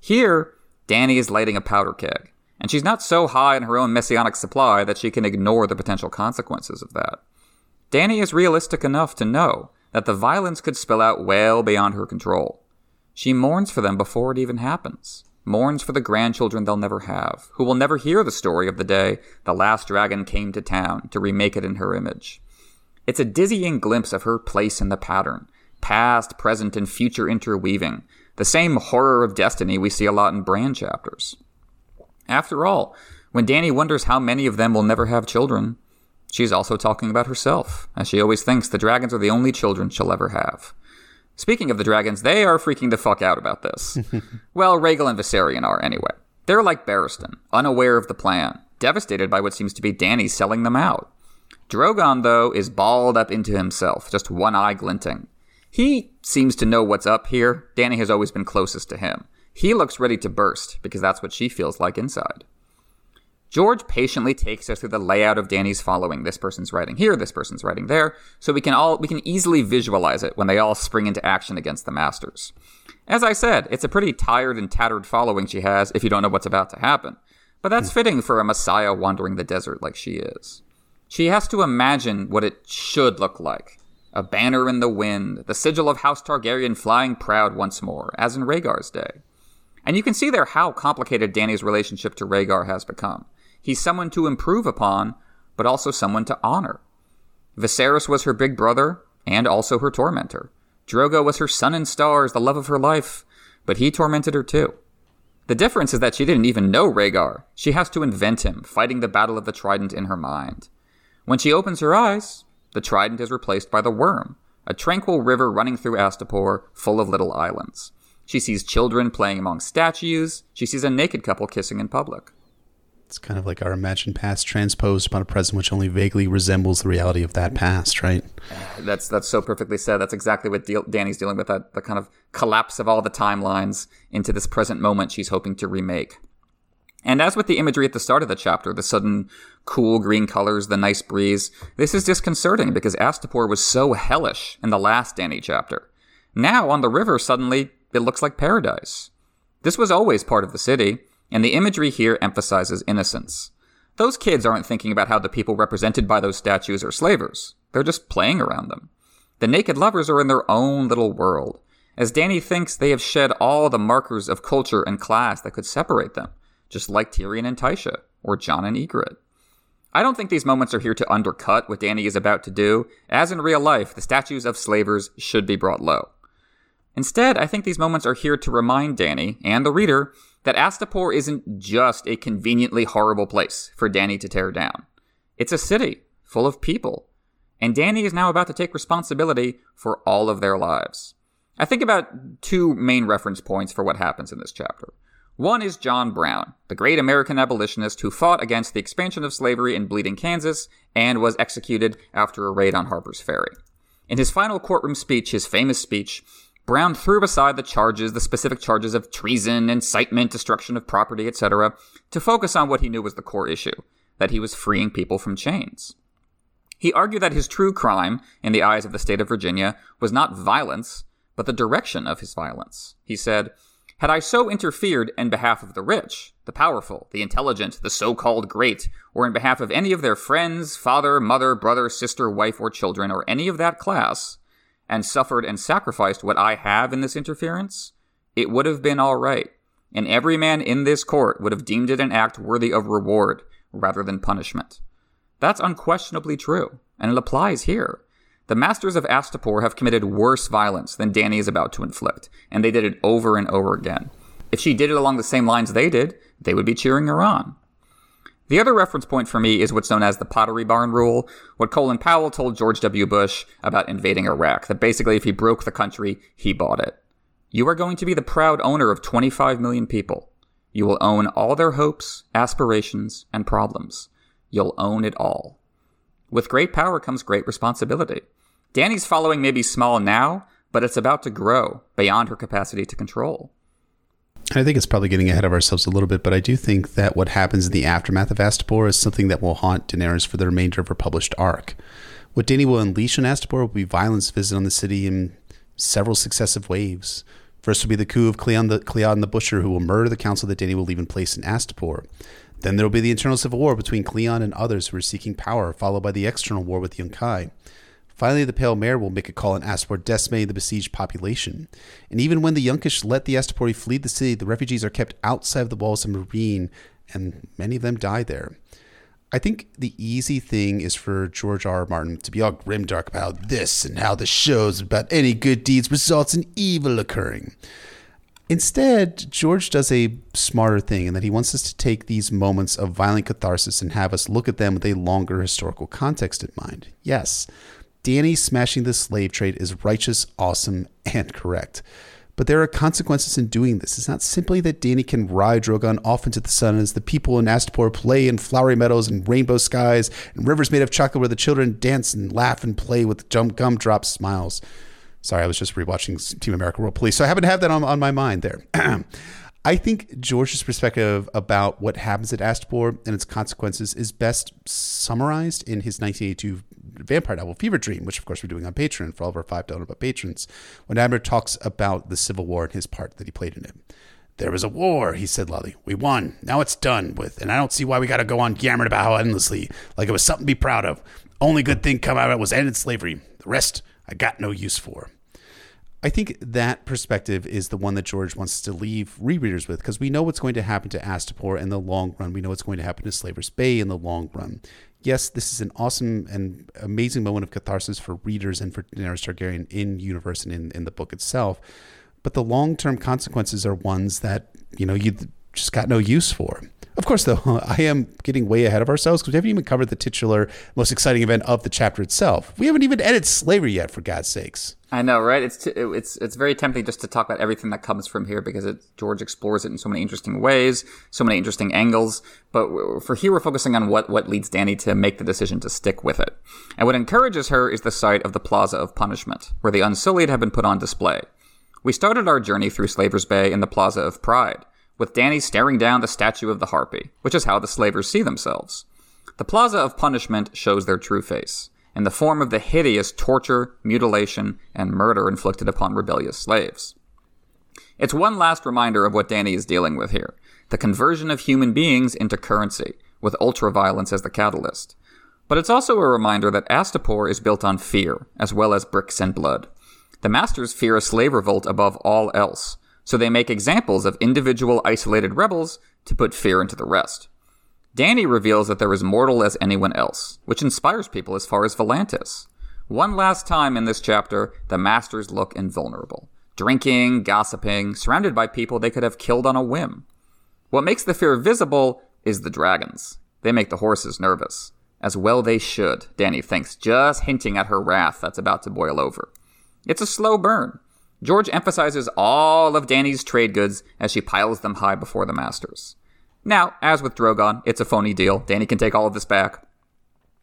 Here, Danny is lighting a powder keg, and she's not so high in her own messianic supply that she can ignore the potential consequences of that. Danny is realistic enough to know that the violence could spill out well beyond her control. She mourns for them before it even happens, mourns for the grandchildren they'll never have, who will never hear the story of the day the last dragon came to town to remake it in her image. It's a dizzying glimpse of her place in the pattern, past, present, and future interweaving, the same horror of destiny we see a lot in Bran chapters. After all, when Danny wonders how many of them will never have children, she's also talking about herself, as she always thinks the dragons are the only children she'll ever have. Speaking of the dragons, they are freaking the fuck out about this. <laughs> well, Rhaegal and Viserion are anyway. They're like Barristan, unaware of the plan, devastated by what seems to be Danny selling them out. Drogon, though, is balled up into himself, just one eye glinting. He seems to know what's up here. Danny has always been closest to him. He looks ready to burst, because that's what she feels like inside. George patiently takes us through the layout of Danny's following. This person's writing here, this person's writing there, so we can all we can easily visualize it when they all spring into action against the masters. As I said, it's a pretty tired and tattered following she has if you don't know what's about to happen. But that's hmm. fitting for a messiah wandering the desert like she is. She has to imagine what it should look like. A banner in the wind, the sigil of House Targaryen flying proud once more, as in Rhaegar's day. And you can see there how complicated Danny's relationship to Rhaegar has become. He's someone to improve upon, but also someone to honor. Viserys was her big brother, and also her tormentor. Drogo was her sun and stars, the love of her life, but he tormented her too. The difference is that she didn't even know Rhaegar. She has to invent him, fighting the Battle of the Trident in her mind. When she opens her eyes, the Trident is replaced by the Worm, a tranquil river running through Astapor, full of little islands. She sees children playing among statues. She sees a naked couple kissing in public. It's kind of like our imagined past transposed upon a present which only vaguely resembles the reality of that past, right? That's that's so perfectly said. That's exactly what deal, Dany's dealing with that the kind of collapse of all the timelines into this present moment she's hoping to remake. And as with the imagery at the start of the chapter, the sudden cool green colors, the nice breeze, this is disconcerting because Astapor was so hellish in the last Danny chapter. Now on the river, suddenly it looks like paradise. This was always part of the city, and the imagery here emphasizes innocence. Those kids aren't thinking about how the people represented by those statues are slavers. They're just playing around them. The naked lovers are in their own little world, as Danny thinks they have shed all the markers of culture and class that could separate them, just like Tyrion and Tysha, or Jon and Ygritte. I don't think these moments are here to undercut what Danny is about to do, as in real life, the statues of slavers should be brought low. Instead, I think these moments are here to remind Danny and the reader that Astapor isn't just a conveniently horrible place for Danny to tear down. It's a city full of people, and Danny is now about to take responsibility for all of their lives. I think about two main reference points for what happens in this chapter. One is John Brown, the great American abolitionist who fought against the expansion of slavery in Bleeding, Kansas, and was executed after a raid on Harper's Ferry. In his final courtroom speech, his famous speech, Brown threw aside the charges, the specific charges of treason, incitement, destruction of property, etc., to focus on what he knew was the core issue that he was freeing people from chains. He argued that his true crime, in the eyes of the state of Virginia, was not violence, but the direction of his violence. He said, Had I so interfered in behalf of the rich, the powerful, the intelligent, the so called great, or in behalf of any of their friends, father, mother, brother, sister, wife, or children, or any of that class, and suffered and sacrificed what I have in this interference, it would have been all right, and every man in this court would have deemed it an act worthy of reward rather than punishment. That's unquestionably true, and it applies here. The masters of Astapor have committed worse violence than Danny is about to inflict, and they did it over and over again. If she did it along the same lines they did, they would be cheering her on. The other reference point for me is what's known as the Pottery Barn Rule, what Colin Powell told George W. Bush about invading Iraq, that basically if he broke the country, he bought it. You are going to be the proud owner of 25 million people. You will own all their hopes, aspirations, and problems. You'll own it all. With great power comes great responsibility. Dany's following may be small now, but it's about to grow beyond her capacity to control. I think it's probably getting ahead of ourselves a little bit, but I do think that what happens in the aftermath of Astapor is something that will haunt Daenerys for the remainder of her published arc. What Dany will unleash on Astapor will be violence visited on the city in several successive waves. First will be the coup of Cleon the, Cleon the Butcher, who will murder the council that Dany will leave in place in Astapor. Then there will be the internal civil war between Cleon and others who are seeking power, followed by the external war with Yunkai. Finally, the Pale Mare will make a call on Astapor, decimating the besieged population. And even when the Yunkish let the Astapori flee the city, the refugees are kept outside of the walls of Meereen, and many of them die there. I think the easy thing is for George R. R. Martin to be all grimdark about this and how the show's about any good deeds results in evil occurring. Instead, George does a smarter thing in that he wants us to take these moments of violent catharsis and have us look at them with a longer historical context in mind. Yes, Danny smashing the slave trade is righteous, awesome, <laughs> and correct. But there are consequences in doing this. It's not simply that Danny can ride Drogon off into the sun as the people in Astapor play in flowery meadows and rainbow skies and rivers made of chocolate where the children dance and laugh and play with gum gumdrop smiles. Sorry, I was just rewatching Team America World Police, so I happen to have that on, on my mind there. <clears throat> I think George's perspective about what happens at Astapor and its consequences is best summarized in his 1982 vampire novel Fevre Dream, which of course we're doing on Patreon for all of our five dollar patrons. When Abner talks about the Civil War and his part that he played in it. There was a war, he said loudly. We won. Now it's done with, and I don't see why we got to go on yammering about how endlessly, like it was something to be proud of. Only good thing come out of it was ended slavery. The rest I got no use for. I think that perspective is the one that George wants to leave rereaders with because we know what's going to happen to Astapor in the long run. We know what's going to happen to Slaver's Bay in the long run. Yes, this is an awesome and amazing moment of catharsis for readers and for Daenerys Targaryen in universe and in, in the book itself. But the long term consequences are ones that, you know, you just got no use for. Of course, though, <laughs> I am getting way ahead of ourselves because we haven't even covered the titular, most exciting event of the chapter itself. We haven't even edited slavery yet, for God's sakes. I know, right? It's t- it's it's very tempting just to talk about everything that comes from here because it, George explores it in so many interesting ways, so many interesting angles. But for here, we're focusing on what what leads Danny to make the decision to stick with it, and what encourages her is the sight of the Plaza of Punishment, where the Unsullied have been put on display. We started our journey through Slaver's Bay in the Plaza of Pride, with Danny staring down the statue of the Harpy, which is how the slavers see themselves. The Plaza of Punishment shows their true face in the form of the hideous torture, mutilation, and murder inflicted upon rebellious slaves. It's one last reminder of what Danny is dealing with here the conversion of human beings into currency, with ultraviolence as the catalyst. But it's also a reminder that Astapor is built on fear, as well as bricks and blood. The masters fear a slave revolt above all else, so they make examples of individual isolated rebels to put fear into the rest. Danny reveals that they're as mortal as anyone else, which inspires people as far as Volantis. One last time in this chapter, the Masters look invulnerable. Drinking, gossiping, surrounded by people they could have killed on a whim. What makes the fear visible is the dragons. They make the horses nervous. As well they should, Danny thinks, just hinting at her wrath that's about to boil over. It's a slow burn. George emphasizes all of Danny's trade goods as she piles them high before the Masters. Now, as with Drogon, it's a phony deal. Danny can take all of this back.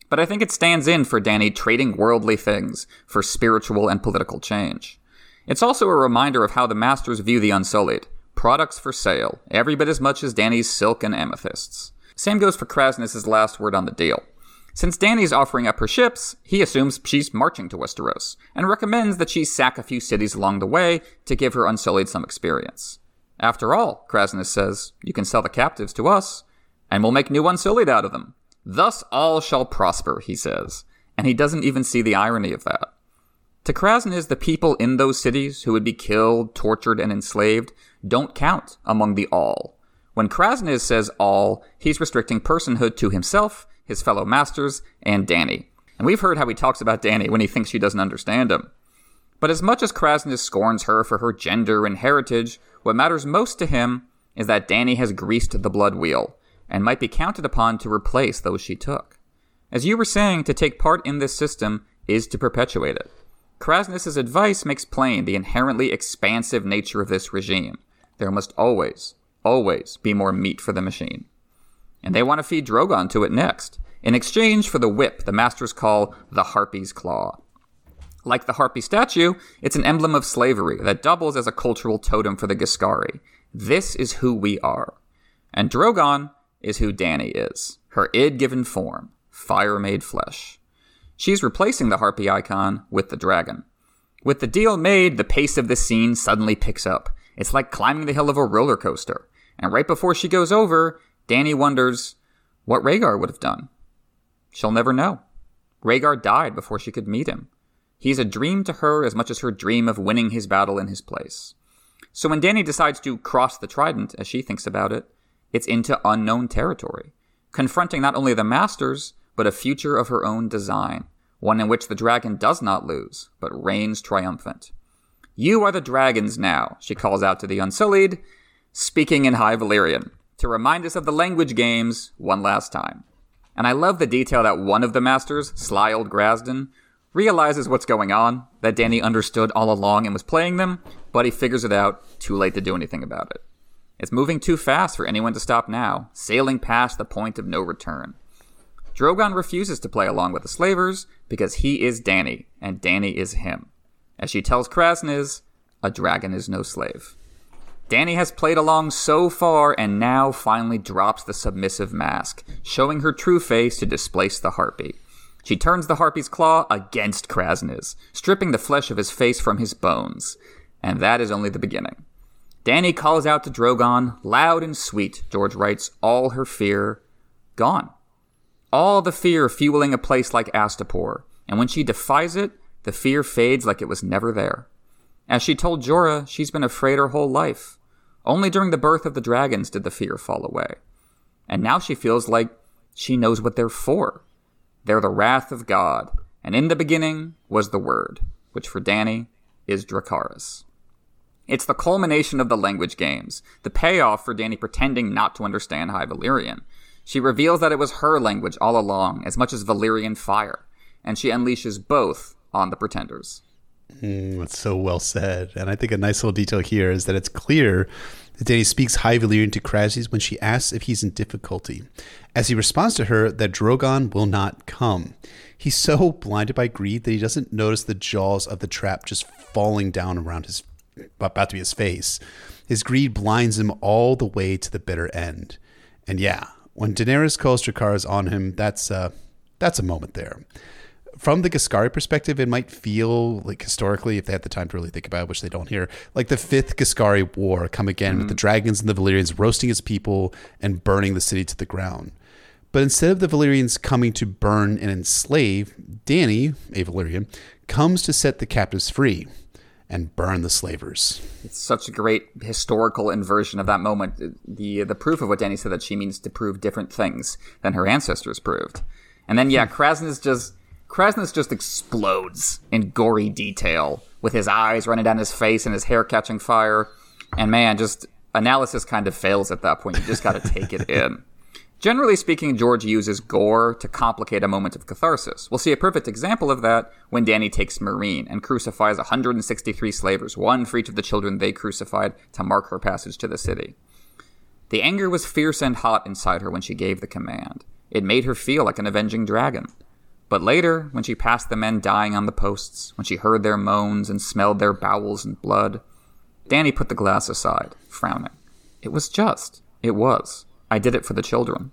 But I think it stands in for Danny trading worldly things for spiritual and political change. It's also a reminder of how the Masters view the Unsullied products for sale, every bit as much as Danny's silk and amethysts. Same goes for Kraznys' last word on the deal. Since Danny's offering up her ships, he assumes she's marching to Westeros, and recommends that she sack a few cities along the way to give her Unsullied some experience. After all, Kraznys says, you can sell the captives to us, and we'll make new Unsullied out of them. Thus all shall prosper, he says, and he doesn't even see the irony of that. To Kraznys, the people in those cities who would be killed, tortured, and enslaved don't count among the all. When Kraznys says all, he's restricting personhood to himself, his fellow masters, and Danny. And we've heard how he talks about Danny when he thinks she doesn't understand him. But as much as Kraznys scorns her for her gender and heritage, what matters most to him is that Danny has greased the blood wheel and might be counted upon to replace those she took. As you were saying, to take part in this system is to perpetuate it. Kraznys' advice makes plain the inherently expansive nature of this regime. There must always, always be more meat for the machine. And they want to feed Drogon to it next, in exchange for the whip the masters call the Harpy's Claw. Like the harpy statue, it's an emblem of slavery that doubles as a cultural totem for the Ghiscari. This is who we are. And Drogon is who Danny is, her id given form, fire made flesh. She's replacing the harpy icon with the dragon. With the deal made, the pace of the scene suddenly picks up. It's like climbing the hill of a roller coaster. And right before she goes over, Danny wonders what Rhaegar would have done. She'll never know. Rhaegar died before she could meet him. He's a dream to her as much as her dream of winning his battle in his place. So when Danny decides to cross the trident, as she thinks about it, it's into unknown territory, confronting not only the masters, but a future of her own design, one in which the dragon does not lose, but reigns triumphant. You are the dragons now, she calls out to the Unsullied, speaking in High Valyrian, to remind us of the language games one last time. And I love the detail that one of the masters, sly old Grazdan, realizes what's going on, that Danny understood all along and was playing them, but he figures it out too late to do anything about it. It's moving too fast for anyone to stop now, sailing past the point of no return. Drogon refuses to play along with the slavers because he is Danny, and Danny is him. As she tells Kraznys, a dragon is no slave. Danny has played along so far and now finally drops the submissive mask, showing her true face to displace the harpy. She turns the harpy's claw against Kraznys, stripping the flesh of his face from his bones. And that is only the beginning. Danny calls out to Drogon, loud and sweet, George writes, all her fear gone. All the fear fueling a place like Astapor, and when she defies it, the fear fades like it was never there. As she told Jorah, she's been afraid her whole life. Only during the birth of the dragons did the fear fall away. And now she feels like she knows what they're for. They're the wrath of God, and in the beginning was the Word, which for Danny is Dracarys. It's the culmination of the language games, the payoff for Danny pretending not to understand High Valyrian. She reveals that it was her language all along, as much as Valyrian fire, and she unleashes both on the pretenders. Mm, that's so well said. And I think a nice little detail here is that it's clear that Dany speaks High Valyrian to Kraznys when she asks if he's in difficulty, as he responds to her that Drogon will not come. He's so blinded by greed that he doesn't notice the jaws of the trap just falling down around his about to be his face. His greed blinds him all the way to the bitter end. And yeah, when Daenerys calls Dracarys on him, that's uh, that's a moment there. From the Ghiscari perspective, it might feel like historically, if they had the time to really think about it, which they don't here, like the fifth Ghiscari War come again mm-hmm. with the mm. dragons and the Valyrians roasting its people and burning the city to the ground. But instead of the Valyrians coming to burn and enslave, Danny, a Valyrian, comes to set the captives free and burn the slavers. It's such a great historical inversion of that moment. The the proof of what Danny said that she means to prove different things than her ancestors proved. And then yeah, Kraznys just Kraznys just explodes in gory detail with his eyes running down his face and his hair catching fire. And man, just analysis kind of fails at that point. You just got to take it in. <laughs> Generally speaking, George uses gore to complicate a moment of catharsis. We'll see a perfect example of that when Danny takes Meereen and crucifies 163 slavers, one for each of the children they crucified to mark her passage to the city. The anger was fierce and hot inside her when she gave the command. It made her feel like an avenging dragon. But later, when she passed the men dying on the posts, when she heard their moans and smelled their bowels and blood, Dany put the glass aside, frowning. It was just. It was. I did it for the children.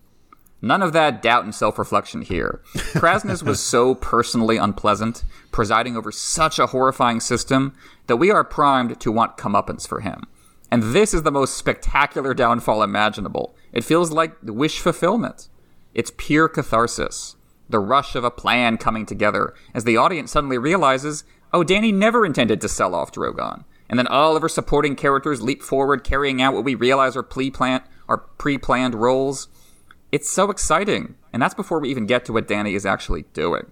None of that doubt and self reflection here. <laughs> Kraznys was so personally unpleasant, presiding over such a horrifying system, that we are primed to want comeuppance for him. And this is the most spectacular downfall imaginable. It feels like wish fulfillment. It's pure catharsis. The rush of a plan coming together as the audience suddenly realizes, oh, Danny never intended to sell off Drogon. And then all of her supporting characters leap forward, carrying out what we realize are pre-planned, are pre-planned roles. It's so exciting, and that's before we even get to what Danny is actually doing.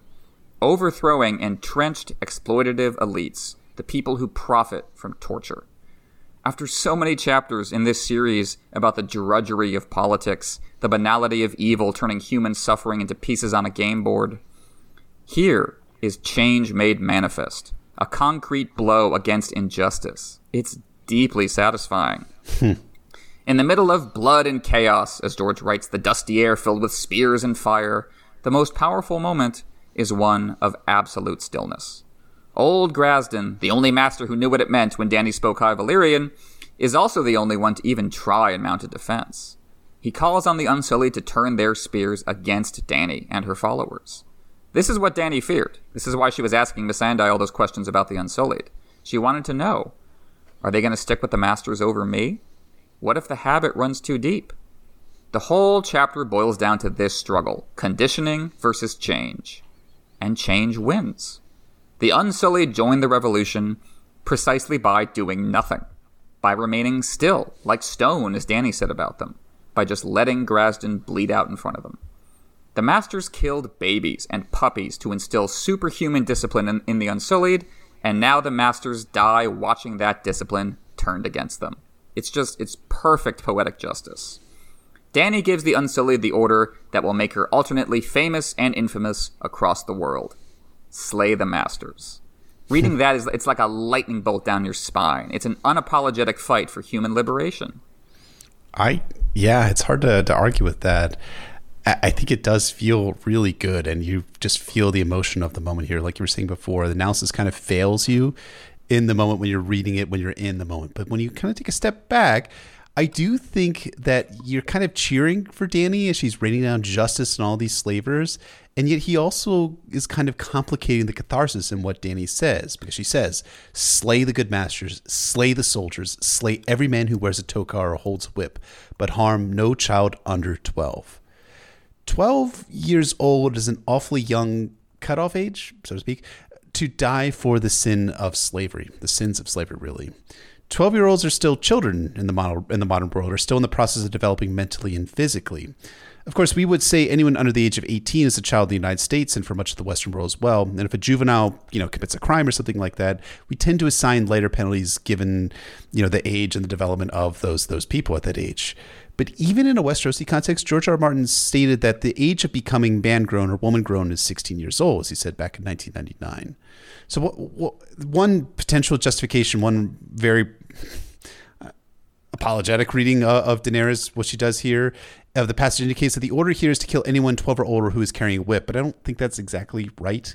Overthrowing entrenched exploitative elites, the people who profit from torture. After so many chapters in this series about the drudgery of politics, the banality of evil turning human suffering into pieces on a game board, here is change made manifest, a concrete blow against injustice. It's deeply satisfying. Hmm. In the middle of blood and chaos, as George writes, the dusty air filled with spears and fire, the most powerful moment is one of absolute stillness. Old Grazdan, the only master who knew what it meant when Danny spoke High Valyrian, is also the only one to even try and mount a defense. He calls on the Unsullied to turn their spears against Danny and her followers. This is what Danny feared. This is why she was asking Missandei all those questions about the Unsullied. She wanted to know are they going to stick with the Masters over me? What if the habit runs too deep? The whole chapter boils down to this struggle conditioning versus change. And change wins. The Unsullied joined the revolution precisely by doing nothing, by remaining still, like stone, as Danny said about them, by just letting Grazdan bleed out in front of them. The Masters killed babies and puppies to instill superhuman discipline in, in the Unsullied, and now the Masters die watching that discipline turned against them. It's just, it's perfect poetic justice. Danny gives the Unsullied the order that will make her alternately famous and infamous across the world. Slay the Masters. Reading that is, it's like a lightning bolt down your spine. It's an unapologetic fight for human liberation. I, yeah, it's hard to, to argue with that. I think it does feel really good, and you just feel the emotion of the moment here. Like you were saying before, the analysis kind of fails you in the moment when you're reading it, when you're in the moment. But when you kind of take a step back, I do think that you're kind of cheering for Danny as she's raining down justice and all these slavers. And yet he also is kind of complicating the catharsis in what Danny says, because she says, Slay the good masters, slay the soldiers, slay every man who wears a toga or holds a whip, but harm no child under 12. 12 years old is an awfully young cutoff age, so to speak, to die for the sin of slavery, the sins of slavery, really. 12 year olds are still children in the modern, in the modern world, are still in the process of developing mentally and physically. Of course, we would say anyone under the age of 18 is a child in the United States and for much of the Western world as well. And if a juvenile, you know, commits a crime or something like that, we tend to assign lighter penalties given, you know, the age and the development of those those people at that age. But even in a Westerosi context, George R. R. Martin stated that the age of becoming man grown or woman grown is 16 years old, as he said back in 1999. So, what, what, one potential justification, one very <laughs> apologetic reading uh, of Daenerys, what she does here, of the passage indicates that the order here is to kill anyone 12 or older who is carrying a whip, but I don't think that's exactly right.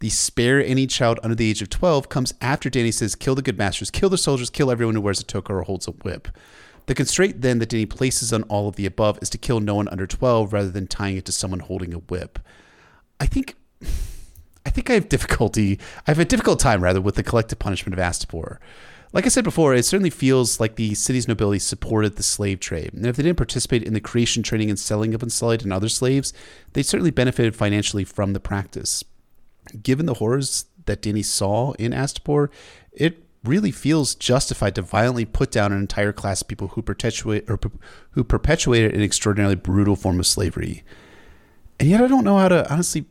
The spare any child under the age of 12 comes after Dany says, kill the good masters, kill the soldiers, kill everyone who wears a toga or holds a whip. The constraint then that Dany places on all of the above is to kill no one under 12 rather than tying it to someone holding a whip. I think <sighs> I think I have difficulty I have a difficult time rather with the collective punishment of Astapor. Like I said before, it certainly feels like the city's nobility supported the slave trade. And if they didn't participate in the creation, training, and selling of enslaved and other slaves, they certainly benefited financially from the practice. Given the horrors that Dany saw in Astapor, it really feels justified to violently put down an entire class of people who perpetuate or who perpetuated an extraordinarily brutal form of slavery. And yet I don't know how to honestly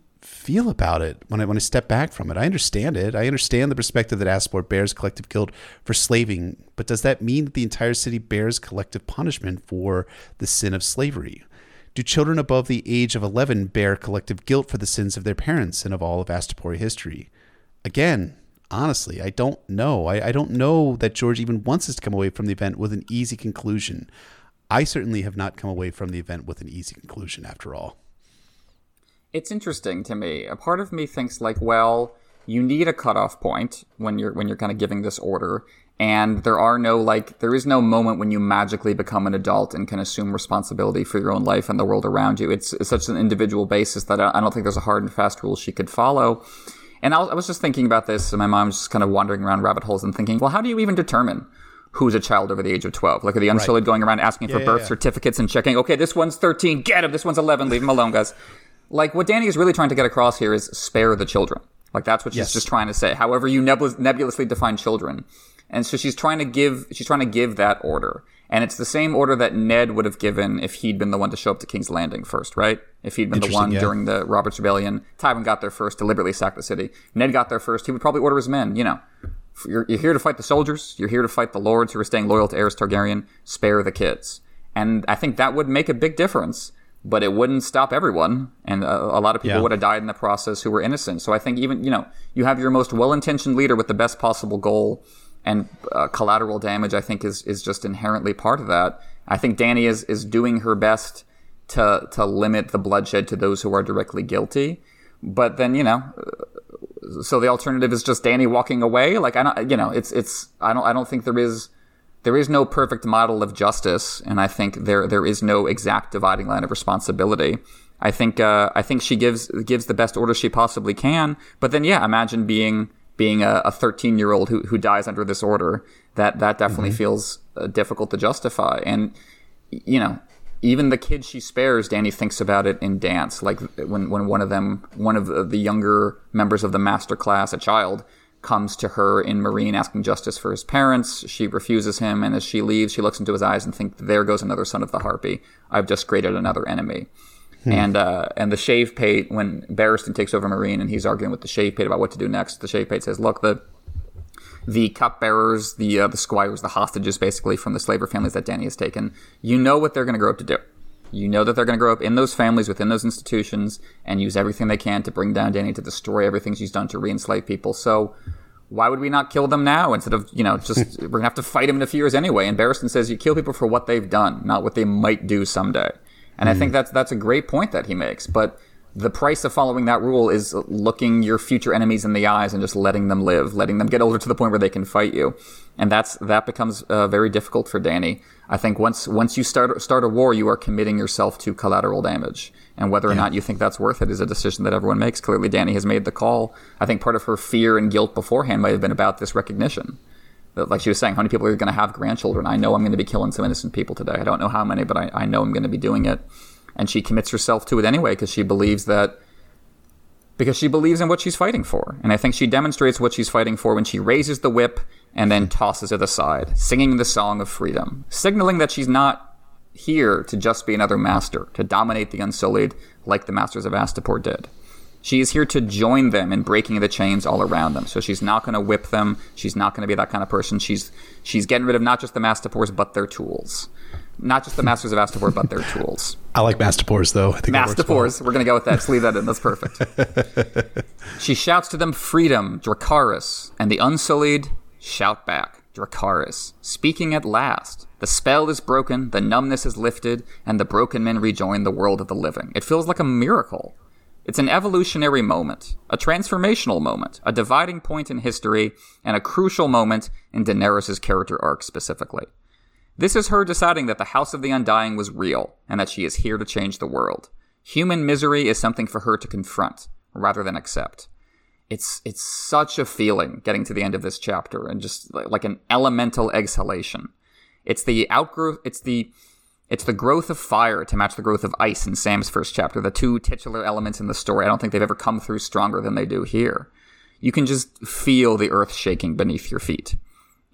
feel about it when I when I step back from it. I understand it. I understand the perspective that Astapor bears collective guilt for slaving, but does that mean that the entire city bears collective punishment for the sin of slavery? Do children above the age of 11 bear collective guilt for the sins of their parents and of all of Astapori history? Again, honestly, I don't know. I, I don't know that George even wants us to come away from the event with an easy conclusion. I certainly have not come away from the event with an easy conclusion after all it's interesting to me. A part of me thinks like, well, you need a cutoff point when you're when you're kind of giving this order, and there are no like there is no moment when you magically become an adult and can assume responsibility for your own life and the world around you. It's, it's such an individual basis that I, I don't think there's a hard and fast rule she could follow. And I, I was just thinking about this, and my mom's just kind of wandering around rabbit holes and thinking, well, how do you even determine? who's a child over the age of 12. Like, are the Unsullied right. going around asking yeah, for birth yeah, yeah. certificates and checking, okay, this one's 13, get him, this one's 11, leave him alone, guys like what Danny is really trying to get across here is spare the children. Like that's what she's yes. just trying to say. However, you nebulous, nebulously define children, and so she's trying to give she's trying to give that order, and it's the same order that Ned would have given if he'd been the one to show up to King's Landing first, right? If he'd been the one yeah. during the Robert's Rebellion, Tywin got there first, deliberately sacked the city. Ned got there first. He would probably order his men. You know, you're, you're here to fight the soldiers. You're here to fight the lords who are staying loyal to Aerys Targaryen. Spare the kids, and I think that would make a big difference but it wouldn't stop everyone. And a, a lot of people yeah. would have died in the process who were innocent. So I think even, you know, you have your most well intentioned leader with the best possible goal and uh, collateral damage, I think, is, is just inherently part of that. I think Danny is, is doing her best to, to limit the bloodshed to those who are directly guilty. But then, you know, so the alternative is just Danny walking away. Like, I don't, you know, it's, it's, I don't, I don't think there is, there is no perfect model of justice, and I think there there is no exact dividing line of responsibility. I think uh, I think she gives gives the best order she possibly can. But then, yeah, imagine being being a 13 year old who who dies under this order. That that definitely mm-hmm. feels uh, difficult to justify. And you know, even the kid she spares, Danny thinks about it in dance. Like when when one of them, one of the younger members of the master class, a child, comes to her in Meereen asking justice for his parents. She refuses him, and as she leaves, she looks into his eyes and thinks, "There goes another son of the Harpy. I've just created another enemy." Hmm. And uh, and the shave pate when Barristan takes over Meereen and he's arguing with the shave pate about what to do next. The shave pate says, "Look, the the cupbearers, the uh, the squires, the hostages, basically from the slaver families that Danny has taken. You know what they're going to grow up to do. You know that they're going to grow up in those families, within those institutions, and use everything they can to bring down Danny, to destroy everything she's done to re-enslave people. So why would we not kill them now instead of, you know, just, <laughs> we're going to have to fight them in a few years anyway. And Barristan says you kill people for what they've done, not what they might do someday. And mm. I think mm. that's, that's a great point that he makes. But the price of following that rule is looking your future enemies in the eyes and just letting them live, letting them get older to the point where they can fight you, and that's that becomes uh, very difficult for Dany. I think once once you start start a war, you are committing yourself to collateral damage, and whether or yeah. not you think that's worth it is a decision that everyone makes. Clearly, Danny has made the call. I think part of her fear and guilt beforehand might have been about this recognition. That, Like she was saying, how many people are going to have grandchildren? I know I'm going to be killing some innocent people today. I don't know how many, but I, I know I'm going to be doing it and she commits herself to it anyway because she believes that because she believes in what she's fighting for. And I think she demonstrates what she's fighting for when she raises the whip and then tosses it aside, singing the song of freedom, signaling that she's not here to just be another master, to dominate the Unsullied like the Masters of Astapor did. She is here to join them in breaking the chains all around them. So she's not going to whip them. She's not going to be that kind of person. She's she's getting rid of not just the Mastapors but their tools. Not just the Masters of Astapor, but their tools. <laughs> I like Mastapors, though. I think Mastapors. We're going to go with that. Just leave that in. That's perfect. <laughs> she shouts to them freedom, Dracarys, and the Unsullied shout back, Dracarys, speaking at last. The spell is broken, the numbness is lifted, and the broken men rejoin the world of the living. It feels like a miracle. It's an evolutionary moment, a transformational moment, a dividing point in history, and a crucial moment in Daenerys' character arc specifically. This is her deciding that the House of the Undying was real, and that she is here to change the world. Human misery is something for her to confront, rather than accept. It's it's such a feeling getting to the end of this chapter, and just like an elemental exhalation. It's the outgrowth. It's the it's the growth of fire to match the growth of ice in Sam's first chapter, the two titular elements in the story. I don't think they've ever come through stronger than they do here. You can just feel the earth shaking beneath your feet.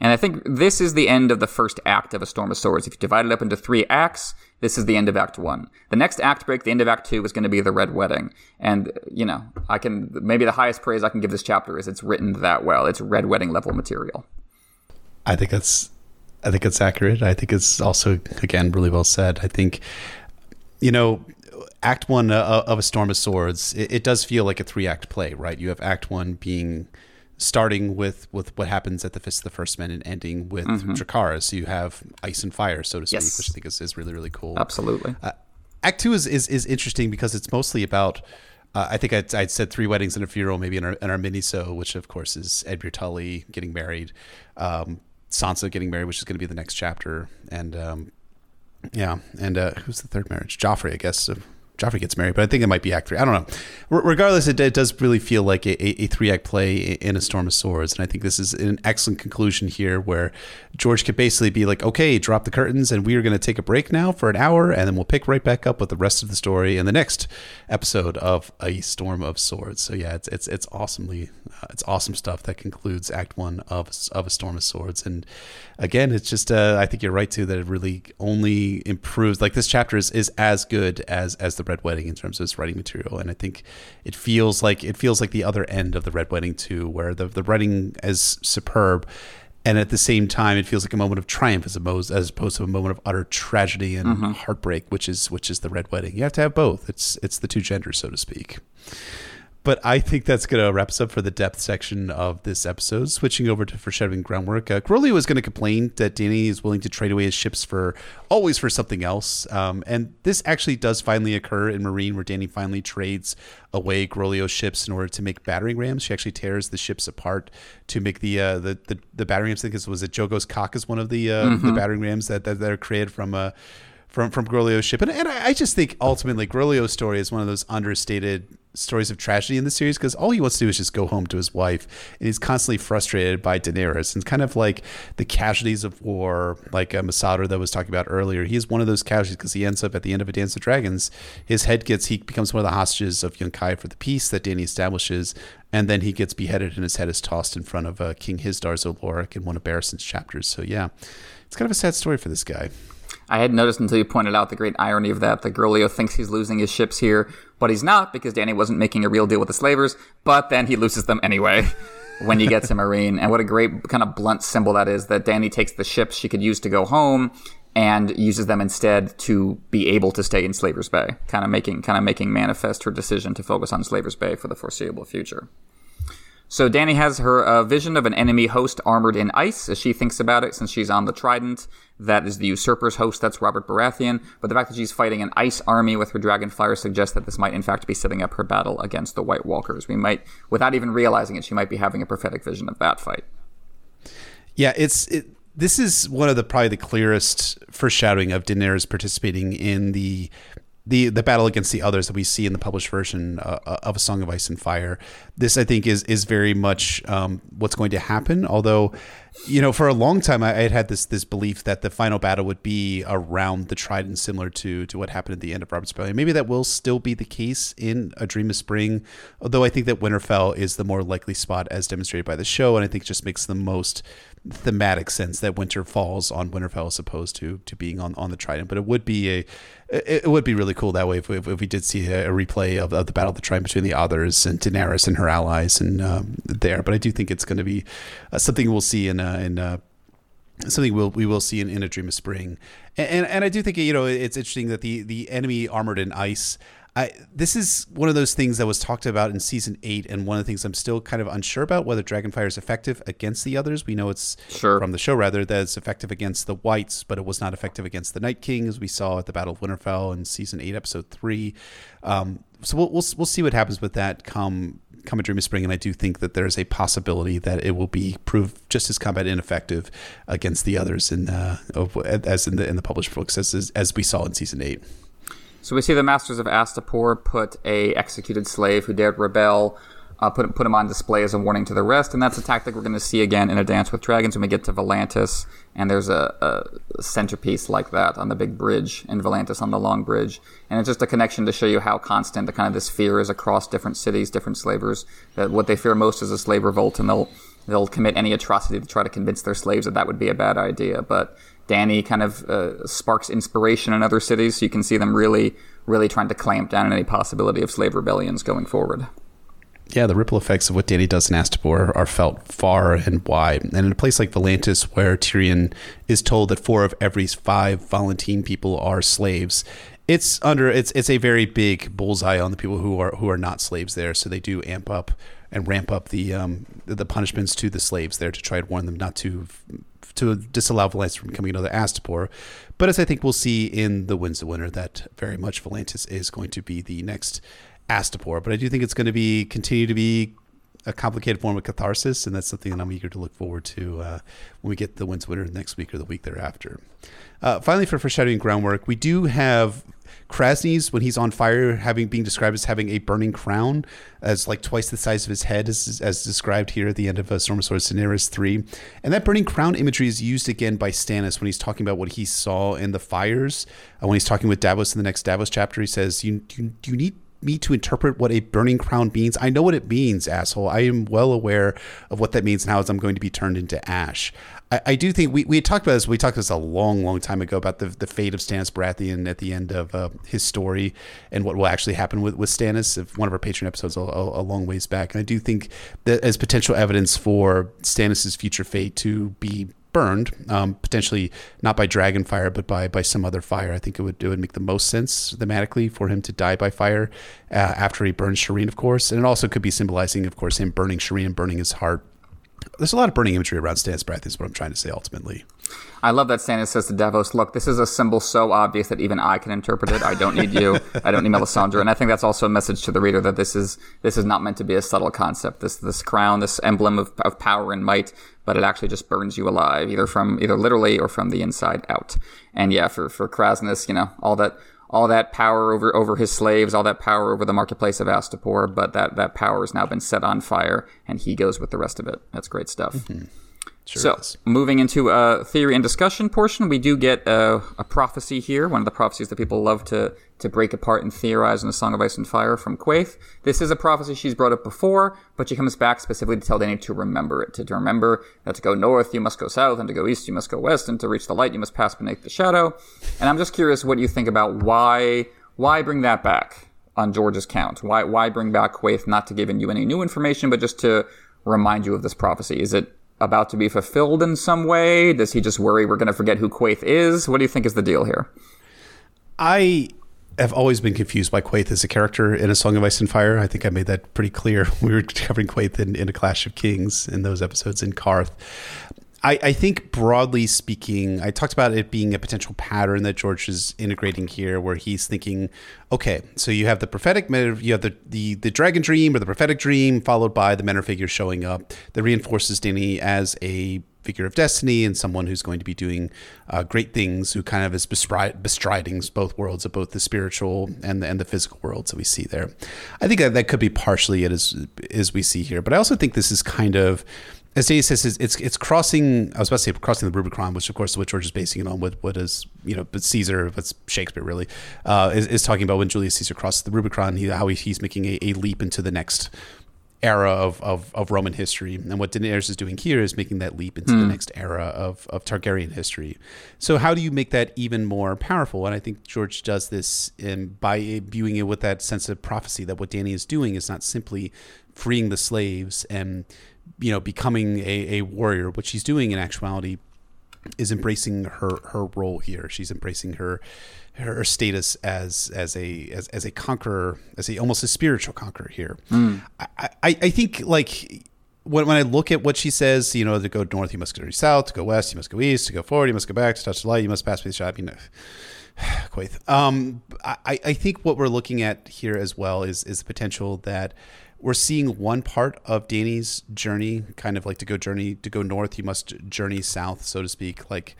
And I think this is the end of the first act of A Storm of Swords. If you divide it up into three acts, this is the end of Act One. The next act break, the end of Act Two, is going to be the Red Wedding. And, you know, I can, maybe the highest praise I can give this chapter is it's written that well. It's Red Wedding level material. I think that's, I think it's accurate. I think it's also, again, really well said. I think, you know, Act One uh, of A Storm of Swords, it, it does feel like a three act play, right? You have Act One being, starting with with what happens at the Fist of the First Men and ending with mm-hmm. Dracarys. So you have ice and fire, so to speak, yes. which I think is, is really really cool. Absolutely. Uh, Act two is, is is interesting because it's mostly about. Uh, I think I'd, I'd, said three weddings and a funeral, maybe in our, in our mini so, which of course is Edmure Tully getting married, um, Sansa getting married, which is going to be the next chapter, and um, yeah, and uh, who's the third marriage? Joffrey, I guess. So Joffrey gets married, but I think it might be Act Three. I don't know. R- regardless, it, it, does really feel like a, a, a, three act play in a Storm of Swords, and I think this is an excellent conclusion here, where George could basically be like, "Okay, drop the curtains, and we are going to take a break now for an hour, and then we'll pick right back up with the rest of the story in the next episode of A Storm of Swords." So yeah, it's it's it's awesomely uh, it's awesome stuff that concludes Act One of of A Storm of Swords, and again, it's just uh, I think you're right too that it really only improves. Like this chapter is, is as good as as the Red Wedding in terms of its writing material, and I think it feels like it feels like the other end of the Red Wedding too, where the the writing is superb. And at the same time, it feels like a moment of triumph as opposed as opposed to a moment of utter tragedy and mm-hmm. heartbreak, which is which is the red wedding. You have to have both. It's it's the two genders, so to speak. But I think that's going to wrap us up for the depth section of this episode. Switching over to foreshadowing groundwork, uh, Groleo is going to complain that Danny is willing to trade away his ships for always for something else. Um, and this actually does finally occur in Meereen, where Danny finally trades away Groleo's ships in order to make battering rams. She actually tears the ships apart to make the uh, the, the, the battering rams. I think it was it Jhogo's cock is one of the uh, mm-hmm. the battering rams that, that, that are created from uh, from from Groleo's ship. And, and I just think ultimately Groleo's story is one of those understated stories of tragedy in the series because all he wants to do is just go home to his wife and he's constantly frustrated by Daenerys and kind of like the casualties of war like uh, Masada that was talking about earlier. He's one of those casualties because he ends up at the end of a Dance of Dragons his head gets he becomes one of the hostages of Yunkai for the peace that Dany establishes and then he gets beheaded and his head is tossed in front of uh, King Hizdahr zo Loraq in one of Barristan's chapters. So yeah it's kind of a sad story for this guy. I hadn't noticed until you pointed out the great irony of that. The Groleo thinks he's losing his ships here, but he's not because Danny wasn't making a real deal with the slavers, but then he loses them anyway <laughs> when he gets a Meereen And what a great kind of blunt symbol that is that danny takes the ships she could use to go home and uses them instead to be able to stay in Slaver's Bay, kind of making kind of making manifest her decision to focus on Slaver's Bay for the foreseeable future. So Dany has her uh, vision of an enemy host armored in ice as she thinks about it since she's on the Trident. That is the usurper's host, that's Robert Baratheon. But the fact that she's fighting an ice army with her dragon fire suggests that this might in fact be setting up her battle against the White Walkers. We might, without even realizing it, she might be having a prophetic vision of that fight. Yeah, it's it, this is one of the probably the clearest foreshadowing of Daenerys participating in the the the battle against the others that we see in the published version uh, uh, of a Song of Ice and Fire. This, I think, is is very much um, what's going to happen. Although you know, for a long time, I, I, had had this this belief that the final battle would be around the Trident, similar to to what happened at the end of Robert's Rebellion. Maybe that will still be the case in A Dream of Spring, although I think that Winterfell is the more likely spot, as demonstrated by the show, and I think just makes the most thematic sense that winter falls on Winterfell as opposed to to being on, on the Trident. But it would be a it, would be really cool that way if, if, if we did see a, replay of, of, the battle of the Trident between the others and Daenerys and her allies and um, there. But I do think it's going to be uh, something we'll see in uh, in uh, something we'll we will see in, in a Dream of Spring. And, and, and I do think you know it's interesting that the the enemy armored in ice I, this is one of those things that was talked about in season eight, and one of the things I'm still kind of unsure about whether Dragonfire is effective against the others. We know it's sure. from the show rather that it's effective against the Whites, but it was not effective against the Night King, as we saw at the Battle of Winterfell in season eight, episode three. Um, so we'll, we'll we'll see what happens with that come come a Dream of Spring, and I do think that there's a possibility that it will be proved just as combat ineffective against the others in uh, as in the in the published books as as we saw in season eight. So we see the masters of Astapor put a executed slave who dared rebel, uh, put put him on display as a warning to the rest, and that's a tactic we're going to see again in a Dance with Dragons when we get to Volantis, and there's a, a centerpiece like that on the big bridge in Volantis on the long bridge, and it's just a connection to show you how constant the kind of this fear is across different cities, different slavers. That what they fear most is a slave revolt, and they'll they'll commit any atrocity to try to convince their slaves that that would be a bad idea, but Dany kind of uh, sparks inspiration in other cities. So you can see them really, really trying to clamp down on any possibility of slave rebellions going forward. Yeah, the ripple effects of what Dany does in Astapor are felt far and wide. And in a place like Volantis, where Tyrion is told that four of every five Volantene people are slaves, it's under it's it's a very big bullseye on the people who are who are not slaves there. So they do amp up and ramp up the um, the punishments to the slaves there to try to warn them not to to disallow Volantis from becoming another Astapor. But as I think we'll see in the Winds of Winter, that very much Volantis is going to be the next Astapor. But I do think it's going to be continue to be a complicated form of catharsis, and that's something that I'm eager to look forward to uh, when we get the Winds of Winter next week or the week thereafter. Uh, finally, for foreshadowing groundwork, we do have Kraznys, when he's on fire, having being described as having a burning crown, as like twice the size of his head, as, as described here at the end of uh, Storm of Swords Daenerys 3. And that burning crown imagery is used again by Stannis when he's talking about what he saw in the fires. Uh, when he's talking with Davos in the next Davos chapter, he says, you, you, you need me to interpret what a burning crown means? I know what it means, asshole. I am well aware of what that means and how I'm going to be turned into ash. I, do think we, we talked about this. We talked about this a long, long time ago about the, the fate of Stannis Baratheon at the end of uh, his story and what will actually happen with, with Stannis. If one of our Patreon episodes a, a, a, long ways back, and I do think that as potential evidence for Stannis's future fate to be burned, um, potentially not by dragon fire, but by by some other fire. I think it would it would make the most sense thematically for him to die by fire uh, after he burns Shireen, of course, and it also could be symbolizing, of course, him burning Shireen and burning his heart there's a lot of burning imagery around Stannis Baratheon. Is what I'm trying to say ultimately. I love that Stannis says to Davos, "Look, this is a symbol so obvious that even I can interpret it. I don't need you. <laughs> I don't need Melisandre." And I think that's also a message to the reader that this is this is not meant to be a subtle concept. This this crown, this emblem of, of power and might, but it actually just burns you alive, either from either literally or from the inside out. And yeah, for for Kraznys, you know, all that all that power over over his slaves, all that power over the marketplace of Astapor, but that that power has now been set on fire, and he goes with the rest of it. That's great stuff. Mm-hmm. Sure so, is. moving into a theory and discussion portion, we do get a, a, prophecy here, one of the prophecies that people love to, to break apart and theorize in the Song of Ice and Fire from Quaithe. This is a prophecy she's brought up before, but she comes back specifically to tell Dany to remember it, to, to remember that to go north, you must go south, and to go east, you must go west, and to reach the light, you must pass beneath the shadow. And I'm just curious what you think about why, why bring that back on George's count? Why, why bring back Quaithe not to give you any new information, but just to remind you of this prophecy? Is it about to be fulfilled in some way? Does he just worry we're going to forget who Quaithe is? What do you think is the deal here? I have always been confused by Quaithe as a character in A Song of Ice and Fire. I think I made that pretty clear. <laughs> We were covering Quaithe in, in A Clash of Kings in those episodes in Qarth. I, I, think broadly speaking, I talked about it being a potential pattern that George is integrating here, where he's thinking, okay, so you have the prophetic, you have the, the, the dragon dream or the prophetic dream, followed by the mentor figure showing up that reinforces Dany as a figure of destiny and someone who's going to be doing uh, great things, who kind of is bestriding both worlds of both the spiritual and the, and the physical worlds that we see there. I think that, that could be partially it as, as we see here, but I also think this is kind of as Dave says, it's, it's crossing. I was about to say crossing the Rubicon, which of course what George is basing it on. What what is you know, but Caesar, but Shakespeare really uh, is, is talking about when Julius Caesar crosses the Rubicon, he, how he, he's making a, a leap into the next era of, of, of Roman history. And what Daenerys is doing here is making that leap into mm. the hmm. next era of, of Targaryen history. So how do you make that even more powerful? And I think George does this in, by imbuing it with that sense of prophecy that what Dany is doing is not simply freeing the slaves and you know becoming a, a warrior. What she's doing in actuality is embracing her her role here. She's embracing her her status as as a as, as a conqueror, as a almost a spiritual conqueror here. Mm. I, I, I think like when, when I look at what she says, you know, to go north, you must go south. To go west, you must go east. To go forward, you must go back. To touch the light, you must pass through the shop. You know, <sighs> Quaithe. Um, I, I think what we're looking at here as well is is the potential that we're seeing one part of Dany's journey, kind of like to go journey to go north, you must journey south, so to speak. Like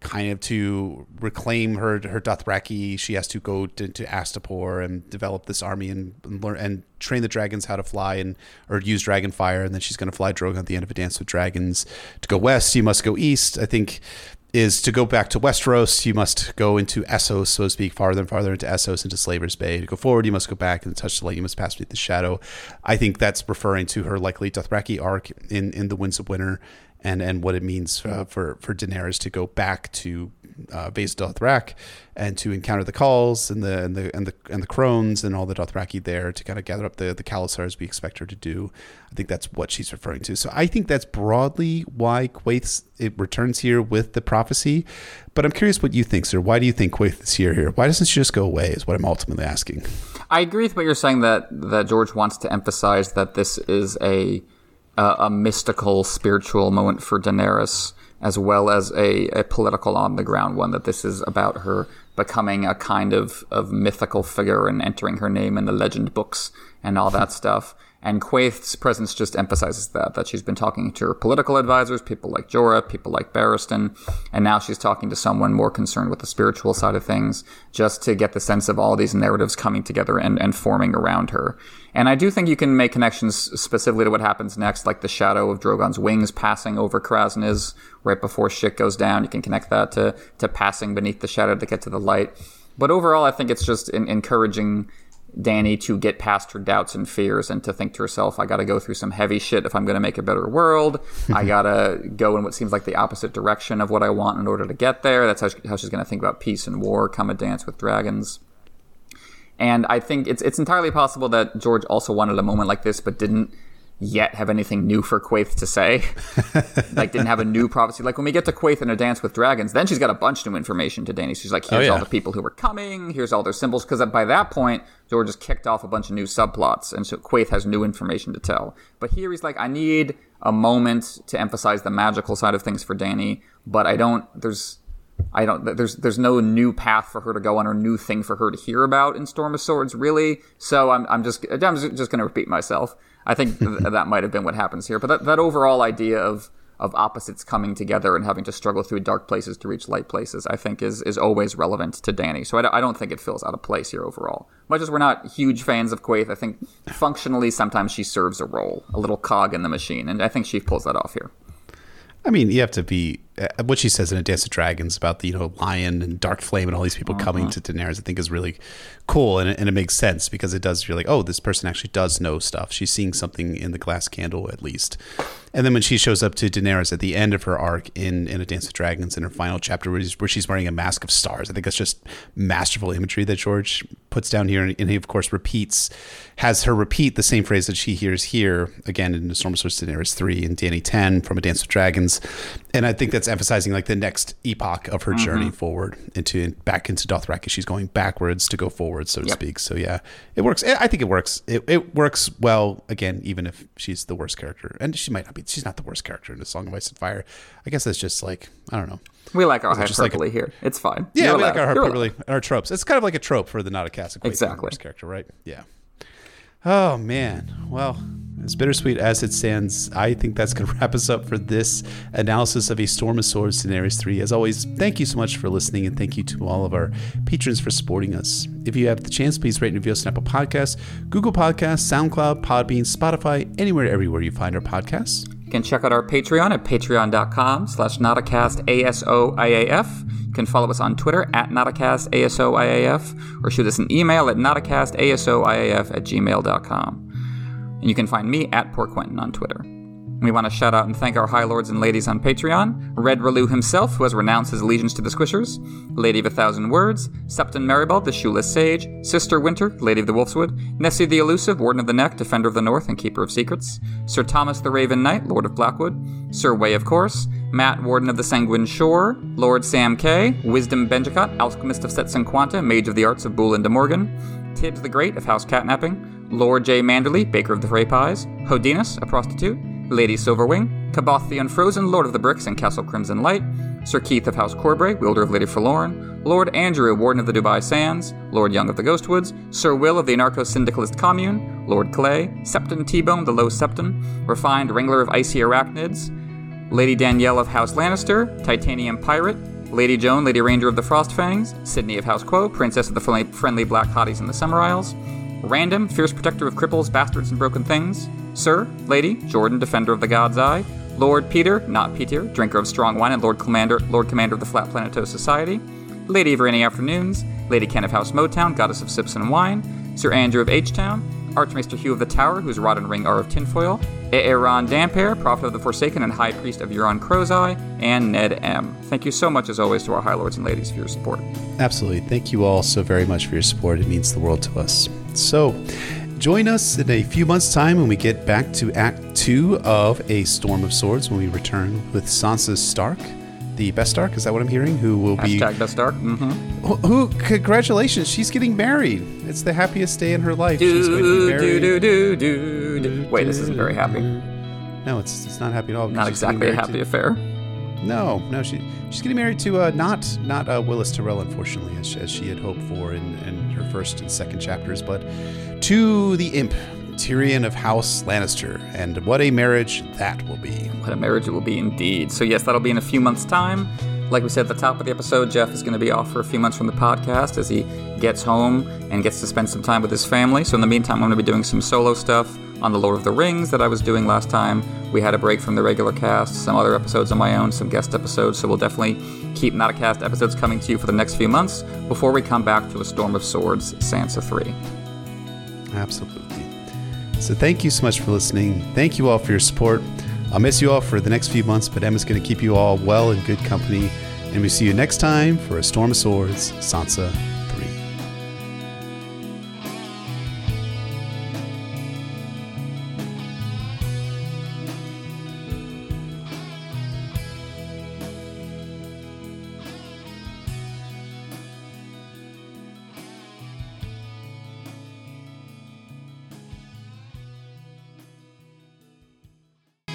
kind of to reclaim her her Dothraki, she has to go to, to Astapor and develop this army and, and, learn and train the dragons how to fly and or use dragon fire, and then she's going to fly Drogon at the end of a Dance with Dragons. To go west, you must go east. I think is to go back to Westeros, you must go into Essos, so to speak, farther and farther into Essos, into Slaver's Bay. To go forward, you must go back and touch the light. You must pass beneath the shadow. I think that's referring to her likely Dothraki arc in, in the Winds of Winter and and what it means uh, for for Daenerys to go back to uh, Dothrak and to encounter the khals and the and the and the and the crones and all the Dothraki there to kind of gather up the the khalasars we expect her to do. I think that's what she's referring to. So I think that's broadly why Quaithe it returns here with the prophecy. But I'm curious what you think, sir. Why do you think Quaithe is here here? Why doesn't she just go away? Is what I'm ultimately asking. I agree with what you're saying that that George wants to emphasize that this is a a mystical, spiritual moment for Daenerys, as well as a, a political on the ground one. That this is about her becoming a kind of, of mythical figure and entering her name in the legend books and all that stuff. And Quaithe's presence just emphasizes that, that she's been talking to her political advisors, people like Jorah, people like Barristan, and now she's talking to someone more concerned with the spiritual side of things, just to get the sense of all these narratives coming together and, and forming around her. And I do think you can make connections specifically to what happens next, like the shadow of Drogon's wings passing over Kraznys right before shit goes down. You can connect that to, to passing beneath the shadow to get to the light. But overall, I think it's just encouraging Dany to get past her doubts and fears and to think to herself, I got to go through some heavy shit if I'm going to make a better world. I <laughs> got to go in what seems like the opposite direction of what I want in order to get there. That's how, she, how she's going to think about peace and war, come a dance with dragons. And I think it's it's entirely possible that George also wanted a moment like this, but didn't yet have anything new for Quaithe to say. <laughs> like didn't have a new prophecy. Like when we get to Quaithe in a dance with dragons, then she's got a bunch new information to Dany. She's like, oh, here's oh, yeah. all the people who were coming, here's all their symbols. Because by that point, George has kicked off a bunch of new subplots, and so Quaithe has new information to tell. But here he's like, I need a moment to emphasize the magical side of things for Dany, but I don't. There's I don't. There's there's no new path for her to go on or new thing for her to hear about in Storm of Swords, really. So I'm I'm just I'm just going to repeat myself. I think that might have been what happens here. But that, that overall idea of of opposites coming together and having to struggle through dark places to reach light places, I think is is always relevant to Dany. So I, I don't think it feels out of place here overall. Much as we're not huge fans of Quaithe, I think functionally sometimes she serves a role, a little cog in the machine, and I think she pulls that off here. I mean, you have to be what she says in a Dance of Dragons about the you know lion and dark flame and all these people uh-huh. coming to Daenerys. I think is really cool and it, and it makes sense because it does. You're like, oh, this person actually does know stuff. She's seeing something in the glass candle at least. And then when she shows up to Daenerys at the end of her arc in, in A Dance of Dragons in her final chapter, where, where she's wearing a mask of stars, I think that's just masterful imagery that George puts down here. And, and, he, of course, repeats, has her repeat the same phrase that she hears here, again in the Storm of Swords Daenerys 3 and Dany 10 from A Dance of Dragons. And I think that's emphasizing like the next epoch of her mm-hmm. journey forward into back into Dothraki. She's going backwards to go forward, so to yep. speak. So yeah, it works. I think it works. It, it works well, again, even if she's the worst character. And she might not be she's not the worst character in the Song of Ice and Fire. I guess that's just like I don't know. We like our hyperbole like a, here. It's fine. Yeah, You're we allowed. like our hyperbole and our tropes. It's kind of like a trope for the not a cast exactly character, right? Yeah. Oh man. Well, as bittersweet as it stands, I think that's going <laughs> to wrap us up for this analysis of A Storm of Swords Daenerys 3. As always, thank you so much for listening, and thank you to all of our patrons for supporting us. If you have the chance, please rate and review us on Apple Podcasts, Google Podcasts, SoundCloud, Podbean, Spotify, anywhere, everywhere you find our podcasts. Can check out our Patreon at patreon.com slash notacastASOIAF. You can follow us on Twitter at notacastASOIAF or shoot us an email at notacastASOIAF at gmail.com. And you can find me at Poor Quentyn on Twitter. We want to shout out and thank our high lords and ladies on Patreon. Red Relu himself, who has renounced his allegiance to the Squishers, Lady of a Thousand Words, Septon Maribel, the Shoeless Sage, Sister Winter, Lady of the Wolfswood, Nessie the Elusive, Warden of the Neck, Defender of the North, and Keeper of Secrets, Sir Thomas the Raven Knight, Lord of Blackwood, Sir Way, of course, Matt, Warden of the Sanguine Shore, Lord Sam K, Wisdom Benjicott, Alchemist of Setsanquanta, Mage of the Arts of Boolin de Morgan, Tibbs the Great of House Catnapping, Lord J. Manderley, Baker of the Frey Pies, Hodinus, a prostitute, Lady Silverwing, Kaboth the Unfrozen, Lord of the Bricks and Castle Crimson Light, Sir Keith of House Corbray, wielder of Lady Forlorn, Lord Andrew, Warden of the Dubai Sands, Lord Young of the Ghostwoods, Sir Will of the Anarcho Syndicalist Commune, Lord Clay, Septon T-Bone, the Low Septon, Refined Wrangler of Icy Arachnids, Lady Danielle of House Lannister, Titanium Pirate, Lady Joan, Lady Ranger of the Frostfangs, Sydney of House Quo, Princess of the friendly, friendly Black Hotties in the Summer Isles, Random, Fierce Protector of Cripples, Bastards, and Broken Things, Sir, Lady, Jordan, Defender of the God's Eye, Lord Peter, not Peter, Drinker of Strong Wine and Lord Commander, Lord Commander of the Flat Planetos Society, Lady of Rainy Afternoons, Lady Ken of House Motown, Goddess of Sips and Wine, Sir Andrew of H-Town, Archmaester Hugh of the Tower, whose rod and ring are of tinfoil, Aaron Damper, Prophet of the Forsaken and High Priest of Euron Crowseye, and Ned M. Thank you so much, as always, to our High Lords and Ladies for your support. Absolutely. Thank you all so very much for your support. It means the world to us. So, join us in a few months' time when we get back to Act 2 of A Storm of Swords when we return with Sansa Stark. The best Stark, is that what I'm hearing? Who will be. Hashtag best Stark. Mm-hmm. Who, who- congratulations, she's getting married. It's the happiest day in her life. she's going to be married. do, do, do, do. Wait, this isn't very happy. No, it's it's not happy at all. Not exactly a happy to- affair. No, no, she she's getting married to uh, not not uh, Willas Tyrell, unfortunately, as, as she had hoped for in, in her first and second chapters, but to the imp, Tyrion of House Lannister, and what a marriage that will be. What a marriage it will be indeed. So, yes, that'll be in a few months' time. Like we said at the top of the episode, Jeff is going to be off for a few months from the podcast as he gets home and gets to spend some time with his family. So, in the meantime, I'm going to be doing some solo stuff on The Lord of the Rings that I was doing last time. We had a break from the regular cast, some other episodes on my own, some guest episodes. So, we'll definitely keep Not a Cast episodes coming to you for the next few months before we come back to A Storm of Swords Sansa 3. Absolutely. So thank you so much for listening. Thank you all for your support. I'll miss you all for the next few months, but Emma's going to keep you all well in good company. And we see you next time for A Storm of Swords, Sansa